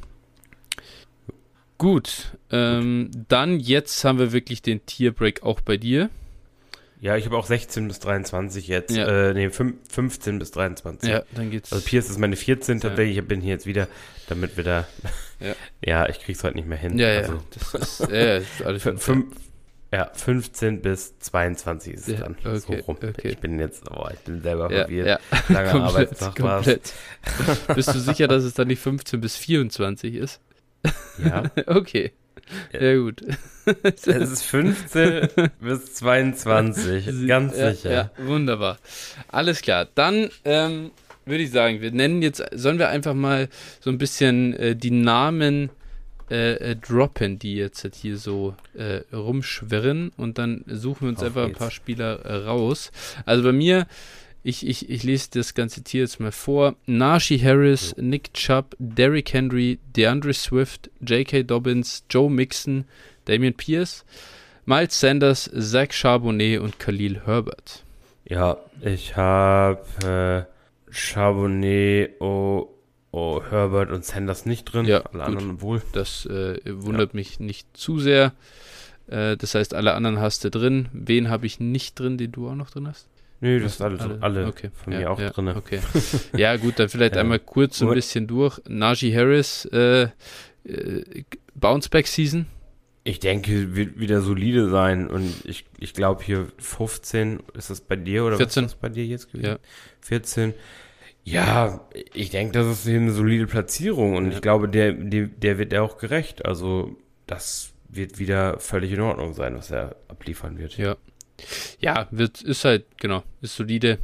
Gut, ähm, Gut, dann jetzt haben wir wirklich den Tierbreak auch bei dir. Ja, ich habe auch 16 bis 23 jetzt. Ja. Äh, nee, 15 bis 23. Ja, dann geht's. Also Pierce ist meine 14 tatsächlich. Ich bin hier jetzt wieder, damit wir da. Ja, ja ich krieg's heute nicht mehr hin. Ja, also, ja. Das ist, ja, ist alles fünf, ja, 15 bis 22 ist es ja, dann. Okay, so rum. Okay. Ich bin jetzt, oh, ich bin selber ja, verwirrt. Ja. Langer komplett, Arbeitstag komplett. Bist du sicher, dass es dann nicht 15 bis 24 ist? Ja. okay. Ja, gut. es ist 15 bis 22, ganz ja, sicher. Ja, wunderbar. Alles klar. Dann ähm, würde ich sagen, wir nennen jetzt, sollen wir einfach mal so ein bisschen äh, die Namen äh, äh, droppen, die jetzt halt hier so äh, rumschwirren und dann suchen wir uns Auf einfach geht's. ein paar Spieler äh, raus. Also bei mir ich, ich, ich lese das ganze Tier jetzt mal vor. Najee Harris, Nick Chubb, Derrick Henry, DeAndre Swift, J.K. Dobbins, Joe Mixon, Damian Pierce, Miles Sanders, Zach Charbonnet und Khalil Herbert. Ja, ich habe äh, Charbonnet, oh, oh, Herbert und Sanders nicht drin. Ja, alle gut. anderen wohl. Das äh, wundert ja. mich nicht zu sehr. Äh, das heißt, alle anderen hast du drin. Wen habe ich nicht drin, den du auch noch drin hast? Nö, das sind alle, alle okay. von ja, mir auch ja, drin. Okay. Ja, gut, dann vielleicht einmal kurz so ein bisschen durch. Najee Harris, äh, äh, Bounceback Season. Ich denke, wird wieder solide sein und ich, ich glaube hier 15, ist das bei dir oder 14. was ist das bei dir jetzt gewesen? Ja. 14. Ja, ich denke, das ist hier eine solide Platzierung und ich glaube, der, der, der wird ja auch gerecht. Also, das wird wieder völlig in Ordnung sein, was er abliefern wird. Ja. Ja, wird, ist halt, genau, ist solide.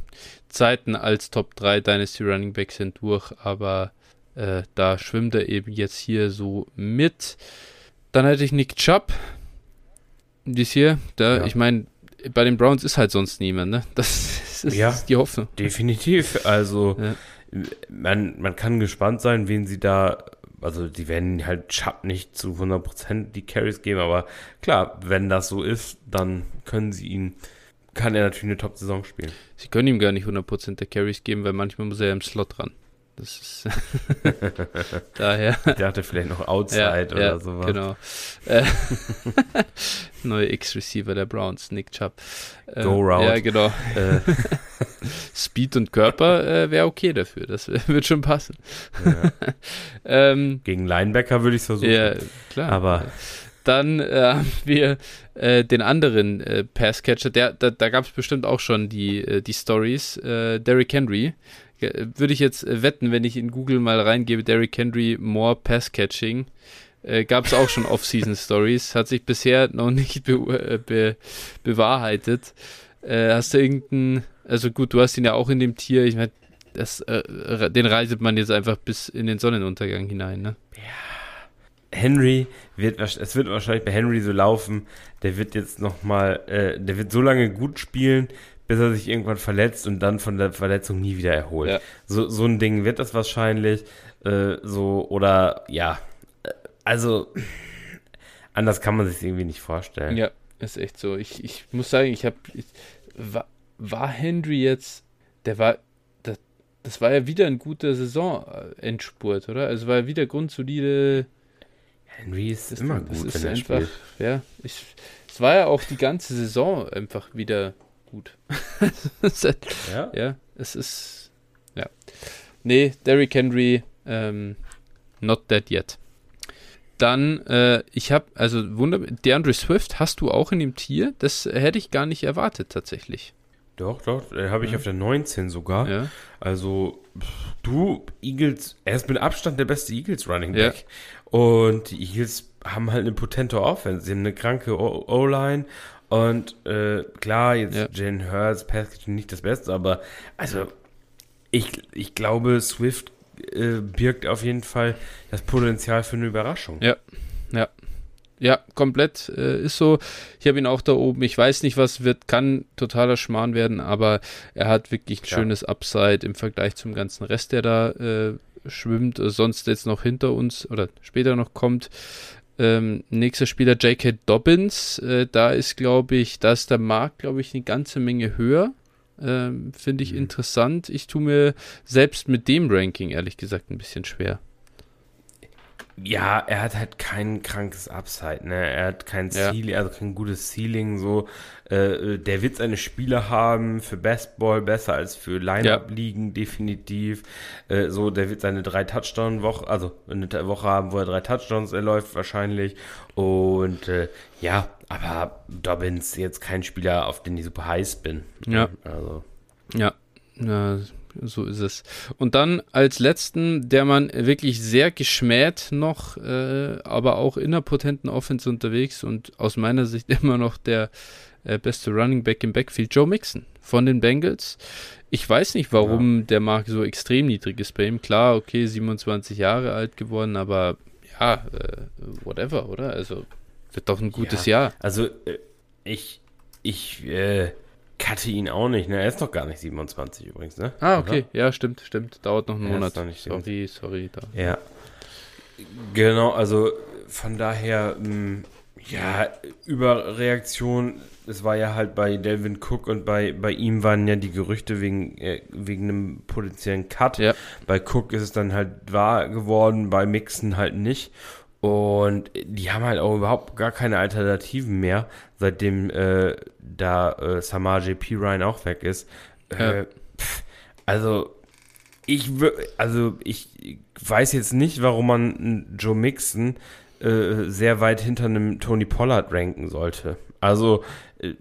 Zeiten als Top 3 Dynasty Running Back sind durch, aber äh, da schwimmt er eben jetzt hier so mit. Dann hätte ich Nick Chubb. Dies hier, da, ja. ich meine, bei den Browns ist halt sonst niemand, ne? Das ist, ja, die Hoffnung. Definitiv. Also, ja. man, man kann gespannt sein, wen sie da also die werden halt Chubb nicht zu 100% die Carries geben, aber klar, wenn das so ist, dann können sie ihn, kann er natürlich eine Top-Saison spielen. Sie können ihm gar nicht 100% der Carries geben, weil manchmal muss er ja im Slot ran. Das ist daher. Ich dachte vielleicht noch Outside ja, oder ja, sowas. Genau. Äh, neue X-Receiver der Browns, Nick Chubb. Äh, Go Route. Ja, genau. Äh. Speed und Körper äh, wäre okay dafür. Das wird schon passen. Ja. ähm, Gegen Linebacker würde ich es versuchen. Ja, klar. Aber. Dann äh, haben wir äh, den anderen äh, Passcatcher, der, da, da gab es bestimmt auch schon die, äh, die Stories. Derrick Henry, würde ich jetzt äh, wetten, wenn ich in Google mal reingebe, Derrick Henry more Pass Catching, äh, gab es auch schon Off-Season-Stories, hat sich bisher noch nicht be äh, be bewahrheitet. Äh, hast du irgendeinen, also gut, du hast ihn ja auch in dem Tier, ich meine, äh, den reitet man jetzt einfach bis in den Sonnenuntergang hinein, ne? Ja. Henry wird, es wird wahrscheinlich bei Henry so laufen, der wird jetzt nochmal, äh, der wird so lange gut spielen, bis er sich irgendwann verletzt und dann von der Verletzung nie wieder erholt. Ja. So, so ein Ding wird das wahrscheinlich. Äh, so, oder ja, äh, also anders kann man sich irgendwie nicht vorstellen. Ja, ist echt so. Ich, ich muss sagen, ich habe. War, war Henry jetzt. Der war. Das, das war ja wieder ein guter Saison-Endspurt, oder? Also war ja wieder grundsolide. Henry ist das, immer gut, ist wenn er einfach, spielt. Ja, ich, es war ja auch die ganze Saison einfach wieder gut. ja? ja, es ist. Ja. Nee, Derrick Henry, ähm, not dead yet. dann, äh, ich habe, also wunderbar, DeAndre Swift hast du auch in dem Tier? Das hätte ich gar nicht erwartet tatsächlich. Doch, doch, äh, habe ich ja. auf der 19 sogar. Ja. Also, du, Eagles, er ist mit Abstand der beste Eagles Running Back. Ja. Und die Eagles haben halt eine potente Offense. Sie haben eine kranke O-Line. Und äh, klar, jetzt ja. Jane Hurts, Pass nicht das Beste, aber also ich, ich glaube, Swift äh, birgt auf jeden Fall das Potenzial für eine Überraschung. Ja, ja. Ja, komplett äh, ist so. Ich habe ihn auch da oben. Ich weiß nicht, was wird, kann totaler Schmarrn werden, aber er hat wirklich ein ja. schönes Upside im Vergleich zum ganzen Rest, der da äh, schwimmt. Sonst jetzt noch hinter uns oder später noch kommt. Ähm, nächster Spieler J.K. Dobbins. Äh, da ist, glaube ich, da ist der Markt, glaube ich, eine ganze Menge höher. Ähm, Finde ich mhm. interessant. Ich tue mir selbst mit dem Ranking, ehrlich gesagt, ein bisschen schwer. Ja, er hat halt kein krankes Upside, ne? Er hat kein Ceiling, ja. also kein gutes Ceiling, so. Äh, der wird seine Spiele haben für Bestball besser als für Line-Up-Ligen, ja. definitiv. Äh, so, der wird seine drei Touchdown-Woche, also eine Woche haben, wo er drei Touchdowns erläuft, wahrscheinlich. Und äh, ja, aber Dobbins jetzt kein Spieler, auf den ich super heiß bin. Ja. Also. Ja. So ist es. Und dann als letzten, der man wirklich sehr geschmäht noch, äh, aber auch in der potenten Offense unterwegs und aus meiner Sicht immer noch der äh, beste Running Back im Backfield, Joe Mixon von den Bengals. Ich weiß nicht, warum ja. der Markt so extrem niedrig ist bei ihm. Klar, okay, 27 Jahre alt geworden, aber ja, äh, whatever, oder? Also wird doch ein gutes ja, Jahr. Also äh, ich, ich, äh, cutte ihn auch nicht, ne? Er ist doch gar nicht 27 übrigens, ne? Ah, okay. Oder? Ja, stimmt, stimmt. Dauert noch einen er Monat. Sorry, sorry. Da. Ja. Genau, also von daher, mh, mm, ja, Überreaktion. Es war ja halt bei Delvin Cook und bei, bei ihm waren ja die Gerüchte wegen, äh, wegen einem potenziellen Cut. Ja. Bei Cook ist es dann halt wahr geworden, bei Mixen halt nicht. Und die haben halt auch überhaupt gar keine Alternativen mehr, seitdem äh, da äh, Samar JP Ryan auch weg ist. Äh, pff, also ich also ich weiß jetzt nicht, warum man Joe Mixon äh, sehr weit hinter einem Tony Pollard ranken sollte. Also äh,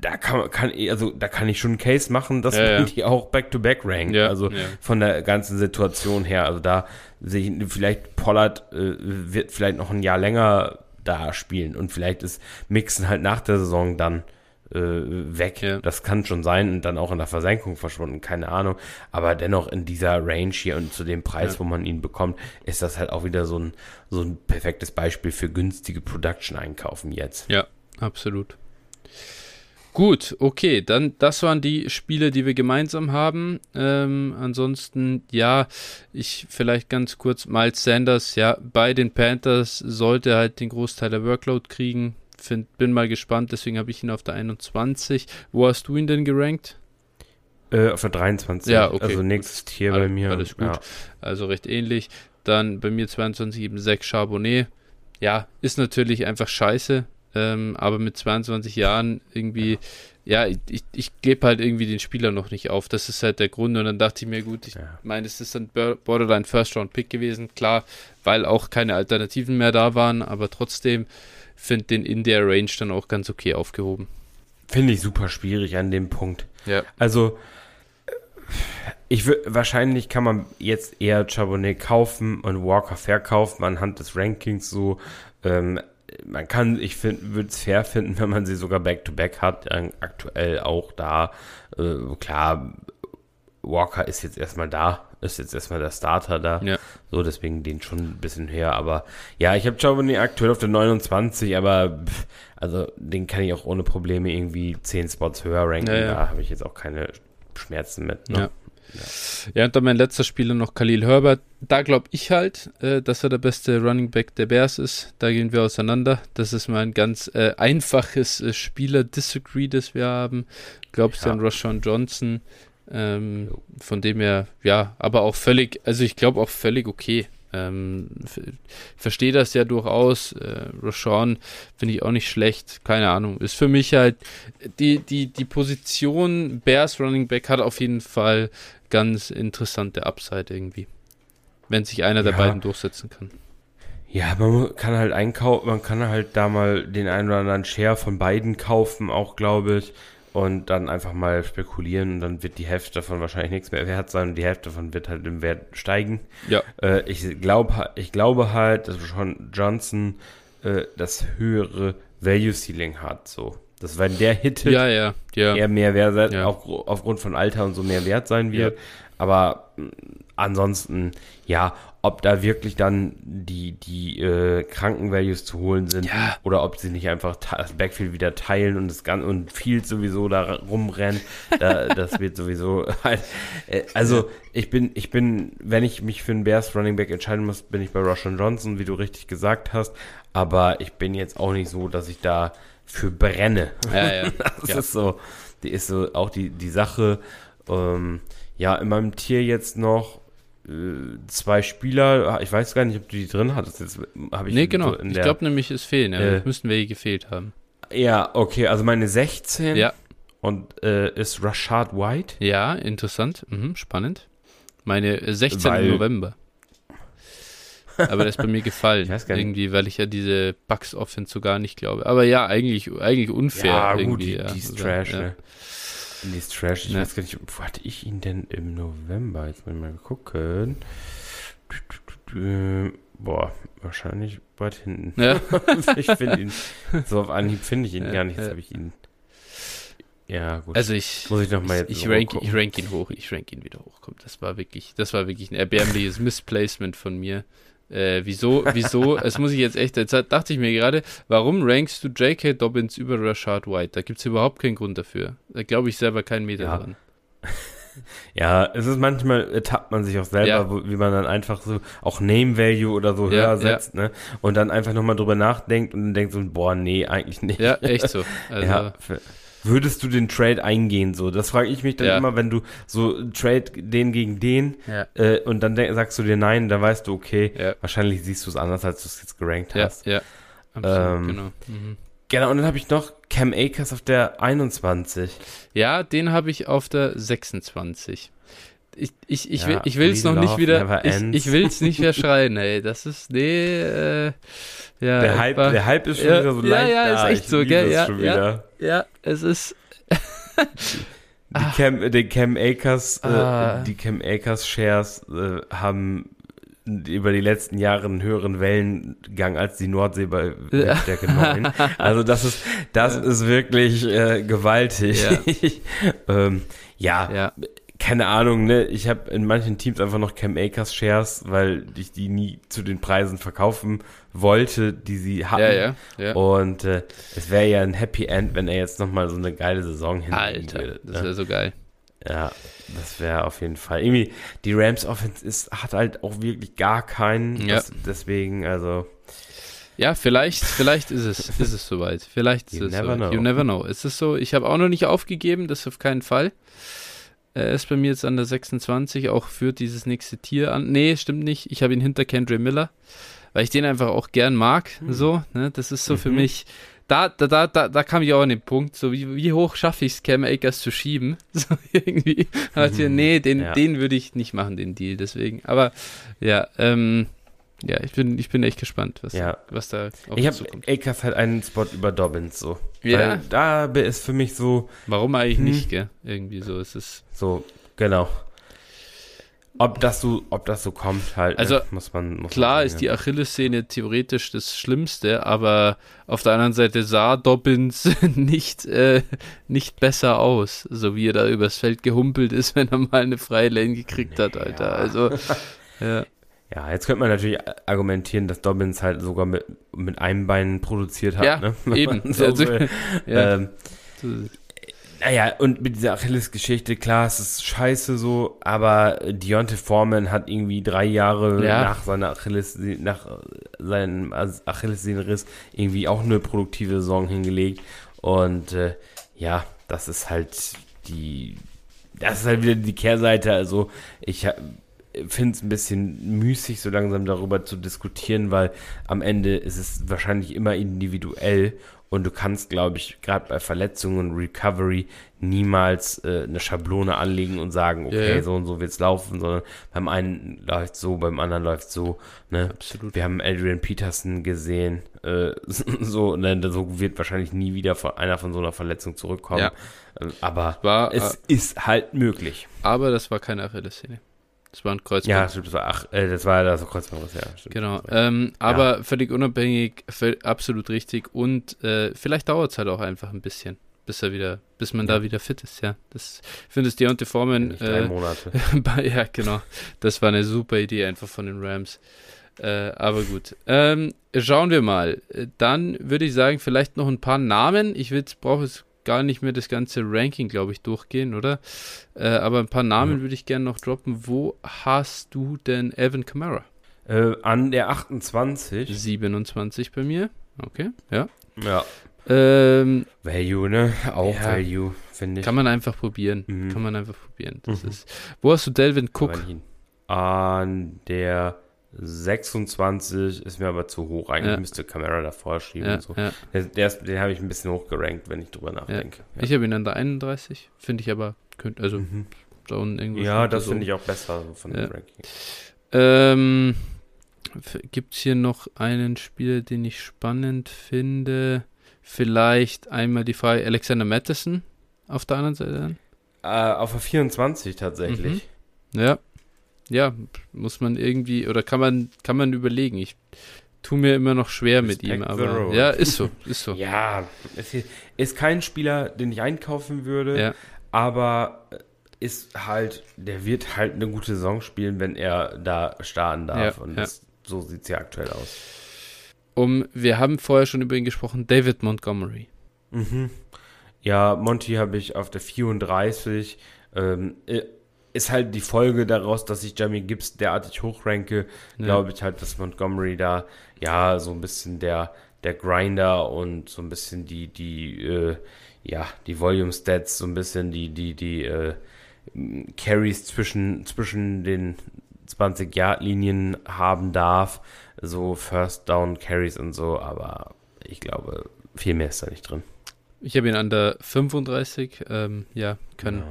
da kann, kann also da kann ich schon einen Case machen, dass ja, man ja. die auch back-to-back rankt. Ja, also von der ganzen Situation her. Also da vielleicht Pollard äh, wird vielleicht noch ein Jahr länger da spielen und vielleicht ist Mixen halt nach der Saison dann äh, weg. Das kann schon sein und dann auch in der Versenkung verschwunden, keine Ahnung. Aber dennoch in dieser Range hier und zu dem Preis, wo man ihn bekommt, ist das halt auch wieder so ein, so ein perfektes Beispiel für günstige Production einkaufen jetzt. Ja, absolut. Gut, okay, dann das waren die Spiele, die wir gemeinsam haben. Ähm, ansonsten, ja, ich vielleicht ganz kurz, Miles Sanders, ja, bei den Panthers sollte halt den Großteil der Workload kriegen. Find, bin mal gespannt, deswegen habe ich ihn auf der 21. Wo hast du ihn denn gerankt? Äh, auf der 23. Ja, okay. Also nächstes Tier bei mir. Alles gut. Ja. Also recht ähnlich. Dann bei mir 22 eben 6 Charbonnet. Ja, ist natürlich einfach scheiße. Ähm, aber mit 22 Jahren irgendwie, ja, ich, ich gebe halt irgendwie den Spieler noch nicht auf. Das ist halt der Grund. Und dann dachte ich mir, gut, ich ja. meine, es ist ein Borderline First Round Pick gewesen. Klar, weil auch keine Alternativen mehr da waren, aber trotzdem finde den in der Range dann auch ganz okay aufgehoben. Finde ich super schwierig an dem Punkt. Ja. Also, ich würde, wahrscheinlich kann man jetzt eher Charbonnet kaufen und Walker verkaufen anhand des Rankings so. Ähm, man kann, ich würde es fair finden, wenn man sie sogar back-to-back -back hat, aktuell auch da. Äh, klar, Walker ist jetzt erstmal da, ist jetzt erstmal der Starter da. Ja. So, deswegen den schon ein bisschen höher. Aber ja, ich habe Giovanni aktuell auf der 29, aber pff, also den kann ich auch ohne Probleme irgendwie 10 Spots höher ranken. Ja, ja. Da habe ich jetzt auch keine Schmerzen mit. Ne? Ja. Ja. ja, und dann mein letzter Spieler noch Khalil Herbert. Da glaube ich halt, äh, dass er der beste Running Back der Bears ist. Da gehen wir auseinander. Das ist mal ein ganz äh, einfaches äh, Spieler-Disagree, das wir haben. Glaubst ja. du an Roshan Johnson? Ähm, von dem her, ja, aber auch völlig, also ich glaube auch völlig okay. Ähm, verstehe das ja durchaus. Äh, Rashawn finde ich auch nicht schlecht. Keine Ahnung. Ist für mich halt die, die, die Position Bears Running Back hat auf jeden Fall ganz interessante Upside irgendwie. Wenn sich einer ja. der beiden durchsetzen kann. Ja, man kann halt einkaufen, man kann halt da mal den einen oder anderen Share von beiden kaufen, auch glaube ich, und dann einfach mal spekulieren und dann wird die Hälfte davon wahrscheinlich nichts mehr wert sein und die Hälfte davon wird halt im Wert steigen. Ja. Äh, ich glaube, ich glaube halt, dass schon Johnson äh, das höhere Value Ceiling hat, so. Das wenn der hittet, Ja, ja, ja. eher mehr wert sein, Ja. auch aufgrund von Alter und so mehr wert sein wird. Aber mh, ansonsten, ja, ob da wirklich dann die, die äh, Krankenvalues zu holen sind Ja. oder ob sie nicht einfach das Backfield wieder teilen und das Ganze und Field sowieso da rumrennt, da, das wird sowieso halt, äh, also ich bin, ich bin, wenn ich mich für einen Bears Running Back entscheiden muss, bin ich bei Roshan Johnson, wie du richtig gesagt hast, aber ich bin jetzt auch nicht so, dass ich da für brenne. Ja, ja. Das Ja. ist so, die ist so auch die, die Sache. Ähm, ja, in meinem Tier jetzt noch zwei Spieler. Ich weiß gar nicht, ob du die drin hattest. Jetzt habe ich nee, genau. in ich der- glaube nämlich, es fehlen. Ja. äh, müssten welche gefehlt haben. Ja, okay, also meine 16 Ja, und äh, ist Rashad White. ja, interessant. Mhm, spannend. Meine äh, 16. Weil- November. Aber das ist bei mir gefallen. Ich weiß gar nicht. Irgendwie, weil ich ja diese Bugs Offense so gar nicht glaube. Aber ja, eigentlich, eigentlich unfair. ja, gut, die, ja. die ist Trash, ja. ne? Die ist Trash. Ich Ja. weiß gar nicht, wo hatte ich ihn denn im November? Jetzt muss ich mal gucken. Boah, wahrscheinlich weit hinten. Ja. ich finde ihn, so auf Anhieb finde ich ihn Ja, gar nicht. Jetzt ja. habe ich ihn. Ja, gut. Also ich, Muss ich noch mal ich, ich, rank, ich rank ihn hoch, ich rank ihn wieder hoch. Komm, das war wirklich, das war wirklich ein erbärmliches Missplacement von mir. Äh, wieso, wieso, das muss ich jetzt echt, jetzt dachte ich mir gerade, warum rankst du J.K. Dobbins über Rashad White? Da gibt es überhaupt keinen Grund dafür. Da glaube ich selber keinen Meter Ja. dran. Ja, es ist manchmal ertappt man sich auch selber, Ja. wo, wie man dann einfach so auch Name Value oder so Ja, höher ja. setzt, ne? Und dann einfach nochmal drüber nachdenkt und dann denkt so, boah, nee, eigentlich nicht. Ja, echt so. Also, Ja, f- würdest du den Trade eingehen so? Das frage ich mich dann Ja. immer, wenn du so Trade den gegen den ja, äh, und dann sagst du dir nein, dann weißt du, okay, ja, wahrscheinlich siehst du es anders, als du es jetzt gerankt hast. ja. Absolut, Ähm, genau. Mhm. Genau, und dann habe ich noch Cam Akers auf der 21. Ja, den habe ich auf der 26. Ich, ich, ich, Ja, will, ich will es noch nicht wieder, ich, ich will es nicht mehr schreien, ey. Das ist, nee, äh, ja. Der Hype, war- der Hype ist schon ja, wieder so ja, leicht ja, ist echt ich so, gell? Ja, ja. Ja, es ist, Die Cam, die Cam Akers, Ah. äh, die Cam Akers Shares äh, haben über die letzten Jahre einen höheren Wellengang als die Nordsee bei Stärke 9. Also das ist, das ist wirklich äh, gewaltig. ähm, ja, ja, keine Ahnung, ne? Ich habe in manchen Teams einfach noch Cam Akers Shares, weil ich die nie zu den Preisen verkaufen wollte, die sie hatten. ja, ja, ja. Und äh, es wäre ja ein Happy End, wenn er jetzt nochmal so eine geile Saison hinlegen Alter, würde. das ne? wäre so geil. Ja, das wäre auf jeden Fall. Irgendwie, die Rams Offense ist, hat halt auch wirklich gar keinen. Ja. Das, deswegen, also, Ja, vielleicht, vielleicht ist es, ist es soweit. Vielleicht ist You es never soweit. know. You never know. Es ist so, ich habe auch noch nicht aufgegeben, das auf keinen Fall. Er ist bei mir jetzt an der 26, auch führt dieses nächste Tier an. Nee, stimmt nicht. Ich habe ihn hinter Kendra Miller, weil ich den einfach auch gern mag. So, ne? Das ist so für Mhm. mich. Da, da, da, da, da kam ich auch an den Punkt, so wie, wie hoch schaffe ich es, Cam Akers zu schieben? So irgendwie. Mhm. nee, den, Ja. den würde ich nicht machen, den Deal. Deswegen. Aber ja, ähm, ja, ich bin, ich bin echt gespannt, was, Ja. was da auf ich habe. Akers halt einen Spot über Dobbins, so. Ja. Weil da ist für mich so, Warum eigentlich Hm. nicht, gell? Irgendwie so ist es. so, genau. Ob das so, ob das so kommt, halt, Also, ne, muss man, muss Klar man ist sehen, die Achillessehne theoretisch das Schlimmste, aber auf der anderen Seite sah Dobbins nicht, äh, nicht besser aus, so wie er da übers Feld gehumpelt ist, wenn er mal eine freie Lane gekriegt hat, Alter. Ja. Also, ja, Ja, jetzt könnte man natürlich argumentieren, dass Dobbins halt sogar mit, mit einem Bein produziert hat, Ja, ne? Eben. So Also, ja. ähm, Naja, und mit dieser Achilles-Geschichte, klar, es ist scheiße so, aber Deontay Foreman hat irgendwie drei Jahre Ja. nach seiner Achilles, nach seinem Achillessehnenriss irgendwie auch eine produktive Saison hingelegt. Und äh, ja, das ist halt die, das ist halt wieder die Kehrseite. Also ich finde es ein bisschen müßig, so langsam darüber zu diskutieren, weil am Ende ist es wahrscheinlich immer individuell Und du kannst, glaube ich, gerade bei Verletzungen und Recovery niemals äh, eine Schablone anlegen und sagen, okay, Ja. so und so wird's laufen, sondern beim einen läuft so, beim anderen läuft so. Ne? Absolut. Wir haben Adrian Peterson gesehen, äh, so, ne, so wird wahrscheinlich nie wieder von, einer von so einer Verletzung zurückkommen. Ja. Ähm, Aber War, es äh, ist halt möglich. aber das war keine Achillessehne. Das war ein Kreuzband. Ja, stimmt, das war, ach, äh, das war das Kreuzbandriss, ja. Stimmt. Genau, ähm, aber völlig unabhängig, absolut richtig und äh, vielleicht dauert es halt auch einfach ein bisschen, bis er wieder, bis man Ja. da wieder fit ist, ja. Das finde ich Deontay Foreman, Nicht drei äh, Monate. ja genau, das war eine super Idee einfach von den Rams. Äh, aber gut, ähm, schauen wir mal. Äh, Dann würde ich sagen, vielleicht noch ein paar Namen. Ich brauche jetzt gar nicht mehr das ganze Ranking, glaube ich, durchgehen, oder? Äh, aber ein paar Namen Mhm. würde ich gerne noch droppen. Wo hast du denn Evan Kamara? Äh, an der 28. 27 bei mir. Okay, ja. Ja. Ähm, Value, ne? Auch Ja. Value, finde ich. kann man einfach probieren. Mhm. Kann man einfach probieren. Das Mhm. ist. Wo hast du Delvin Cook? An der 26 ist mir aber zu hoch. Eigentlich Ja. müsste Camera davor schieben. Ja, und so. ja. Der, der ist, den habe ich ein bisschen hochgerankt, wenn ich drüber nachdenke. Ich habe ihn an der 31. Finde ich aber, könnte, also mhm. da unten irgendwo. ja das finde ich auch besser so von dem Ranking. Ähm, Gibt es hier noch einen Spieler, den ich spannend finde? Vielleicht einmal die Frage Alexander Madison auf der anderen Seite? Äh, auf der 24 tatsächlich. Ja. Ja, muss man irgendwie, oder kann man, kann man überlegen. Ich tue mir immer noch schwer mit Respect ihm, the aber ja, ist so, ist so. Ja, es ist kein Spieler, den ich einkaufen würde, Ja. aber ist halt, der wird halt eine gute Saison spielen, wenn er da starten darf. Ja, und ja. Das, so sieht es ja aktuell aus. Um, wir haben vorher schon über ihn gesprochen, David Montgomery. Mhm. Ja, Monty habe ich auf der 34. Ähm, äh, ist halt die Folge daraus, dass ich Jamie Gibbs derartig hochranke, Ja. glaube ich halt, dass Montgomery da ja so ein bisschen der, der Grinder und so ein bisschen die, die, äh, ja, die Volume Stats, so ein bisschen die, die, die, äh, Carries zwischen, zwischen den 20-Yard-Linien haben darf, so First Down Carries und so, aber ich glaube, viel mehr ist da nicht drin. Ich habe ihn an der 35. Ähm, ja, kann, Ja.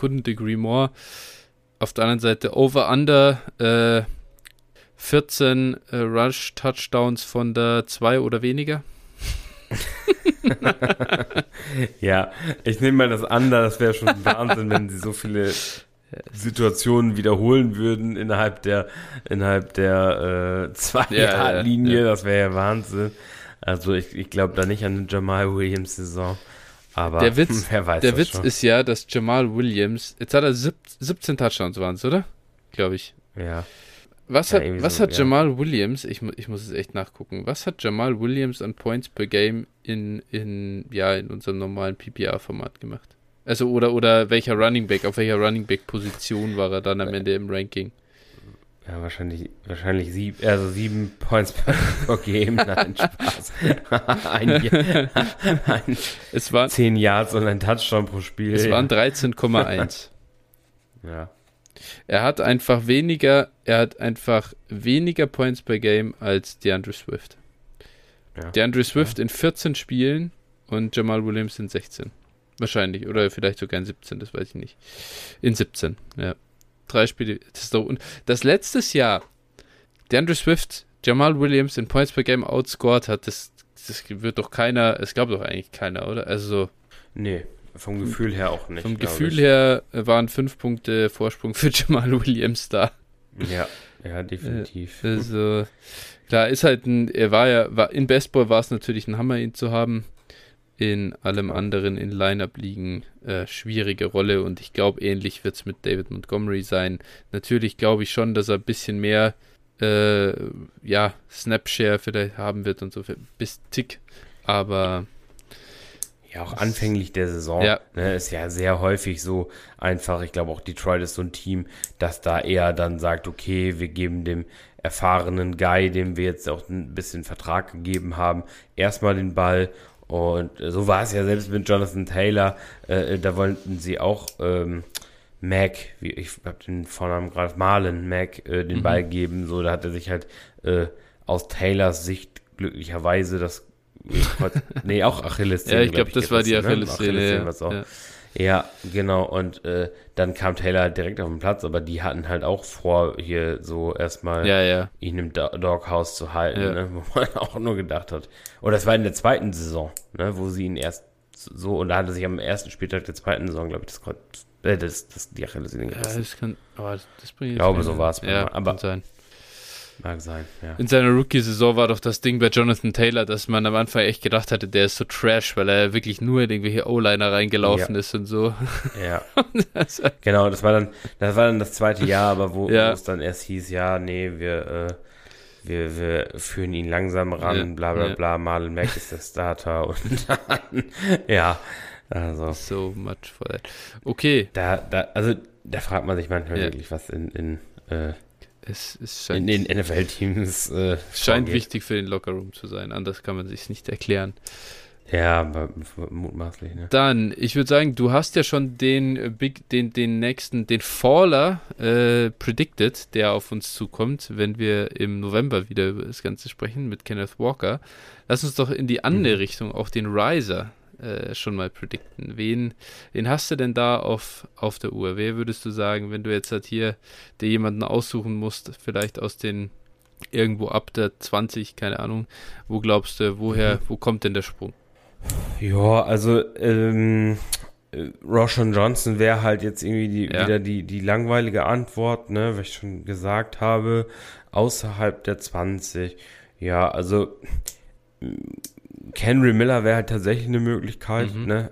Couldn't agree more. Auf der anderen Seite Over-Under äh, 14 äh, Rush-Touchdowns von der 2 oder weniger. Ja, ich nehme mal das an, das wäre schon Wahnsinn, wenn sie so viele Situationen wiederholen würden innerhalb der innerhalb der äh, zwei Ja, Linie, ja. das wäre ja Wahnsinn. Also ich, ich glaube da nicht an Jamal Williams Saison, aber Der Witz- wer weiß Der Witz schon. ist ja, dass Jamal Williams, jetzt hat er sieb, 17 Touchdowns waren es, oder? Glaube ich. ja, Was Ja, hat, was so, hat ja. Jamal Williams, ich, ich muss es echt nachgucken, was hat Jamal Williams an Points per Game in, in, ja, in unserem normalen PPR-Format gemacht? Also, oder, oder welcher Running Back, auf welcher Running Back-Position war er dann am Ende im Ranking? Ja wahrscheinlich wahrscheinlich sieb, also sieben Points per, Game, nein Spaß. ein, Jahr- ein Es, war, zehn Yards und ein Touchdown pro Spiel. es ja. waren 13,1. ja. er hat einfach weniger, er hat einfach weniger Points per Game als DeAndre Swift. Ja. DeAndre Swift in 14 Spielen und Jamal Williams in 16. Wahrscheinlich. Oder vielleicht sogar in 17, das weiß ich nicht. In 17, ja. Drei Spiele. Das, ist doch un das letztes Jahr DeAndre Swift Jamal Williams in Points per Game outscored hat, das, das wird doch keiner, es gab doch eigentlich keiner, oder? Also Nee, vom Gefühl her auch nicht. vom Gefühl ich. her waren fünf Punkte Vorsprung für Jamal Williams da. Ja, ja, definitiv. Also, klar, ist halt ein, er war ja, war, in Baseball war es natürlich ein Hammer, ihn zu haben. In allem anderen in Line-Up-Ligen äh, schwierige Rolle und ich glaube, ähnlich wird es mit David Montgomery sein. Natürlich glaube ich schon, dass er ein bisschen mehr, äh, ja, Snapshare vielleicht haben wird und so, bis Tick, aber Ja, auch anfänglich der Saison Ja. Ne, ist ja sehr häufig so einfach. Ich glaube auch Detroit ist so ein Team, das da eher dann sagt, okay, wir geben dem erfahrenen Guy, dem wir jetzt auch ein bisschen Vertrag gegeben haben, erstmal den Ball. Und so war es ja selbst mit Jonathan Taylor. Äh, da wollten sie auch ähm, Mac, wie, ich habe den Vornamen gerade, Marlon Mac, äh, den Mhm. Ball geben. So, da hat er sich halt äh, aus Taylors Sicht glücklicherweise das nee, auch Achillessehne. ja, ich glaube, glaub, das war die Achillessehne. Ne? Achillessehne ja. Ja, genau. Und äh, dann kam Taylor halt direkt auf den Platz, aber die hatten halt auch vor, hier so erstmal ja, ja. ihn im Do Doghouse zu halten, ja. ne? wo man auch nur gedacht hat. Oder das war in der zweiten Saison, ne? wo sie ihn erst so, und da hatte sich am ersten Spieltag der zweiten Saison, glaube ich, das, äh, das, das die Achillessehne gerissen. Ja, das kann, aber das bringt Ich glaube, so war es. Ja, aber, sein. Mag sein, ja. In seiner Rookie-Saison war doch das Ding bei Jonathan Taylor, dass man am Anfang echt gedacht hatte, der ist so trash, weil er wirklich nur in irgendwelche O-Liner reingelaufen ja. ist und so. Ja. genau, das war dann, das war dann das zweite Jahr, aber wo, ja. es dann erst hieß, ja, nee, wir, äh, wir, wir führen ihn langsam ran, ja. bla bla bla, Marlon Mack ist der Starter und dann, ja, also. So much for that. Okay. Da, da, also, da fragt man sich manchmal wirklich, was in, in äh, es, es scheint, in den NFL-Teams äh, scheint wichtig für den Lockerroom zu sein. Anders kann man sich nicht erklären. Ja, aber mutmaßlich. Ne? Dann, ich würde sagen, du hast ja schon den äh, Big, den, den nächsten, den Faller äh, predicted, der auf uns zukommt, wenn wir im November wieder über das Ganze sprechen mit Kenneth Walker. Lass uns doch in die andere mhm. Richtung auch den Riser äh, schon mal predikten. Wen, wen hast du denn da auf, auf der Uhr? Wer würdest du sagen, wenn du jetzt halt hier dir jemanden aussuchen musst, vielleicht aus den irgendwo ab der 20, keine Ahnung, wo glaubst du, woher, mhm. wo kommt denn der Sprung? Ja, also ähm, Roshan Johnson wäre halt jetzt irgendwie die, ja. wieder die, die langweilige Antwort, ne, was ich schon gesagt habe, außerhalb der 20. Ja, also Henry Miller wäre halt tatsächlich eine Möglichkeit, mhm. ne?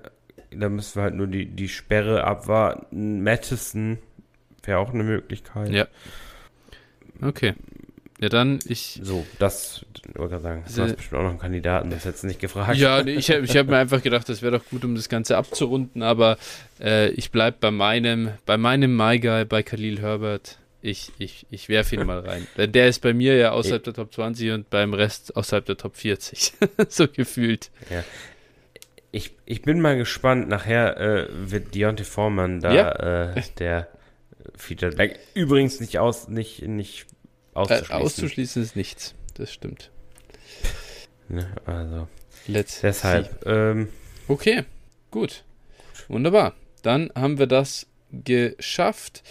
Da müssen wir halt nur die, die Sperre abwarten. Madison wäre auch eine Möglichkeit. Ja. Okay. Ja, dann ich. So, das wollte ich sagen. Du hast bestimmt auch noch einen Kandidaten, das hättest du nicht gefragt. Ja, nee, ich habe ich hab mir einfach gedacht, das wäre doch gut, um das Ganze abzurunden, aber äh, ich bleibe bei meinem, bei meinem My Guy, bei Khalil Herbert. Ich, ich, ich werfe ihn mal rein. Denn der ist bei mir ja außerhalb der Top 20 und beim Rest außerhalb der Top 40. so gefühlt. Ja. Ich, ich bin mal gespannt. Nachher äh, wird Deontay Foreman da ja. äh, der Featured Back. Übrigens nicht aus, nicht, nicht auszuschließen. Äh, auszuschließen ist nichts. Das stimmt. Ne, also. Let's deshalb. Ähm, okay, gut. Wunderbar. Dann haben wir das geschafft.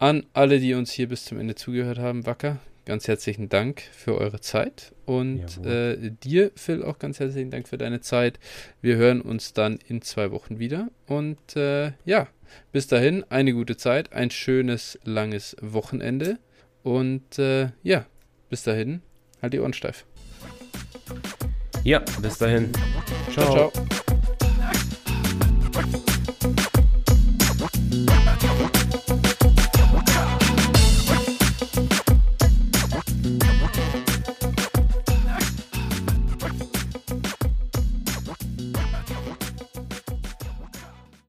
An alle, die uns hier bis zum Ende zugehört haben, Wacker, ganz herzlichen Dank für eure Zeit. Und äh, dir, Phil, auch ganz herzlichen Dank für deine Zeit. Wir hören uns dann in zwei Wochen wieder. Und äh, ja, bis dahin eine gute Zeit, ein schönes, langes Wochenende. Und äh, ja, bis dahin, halt die Ohren steif. Ja, bis dahin. ciao. ciao. ciao.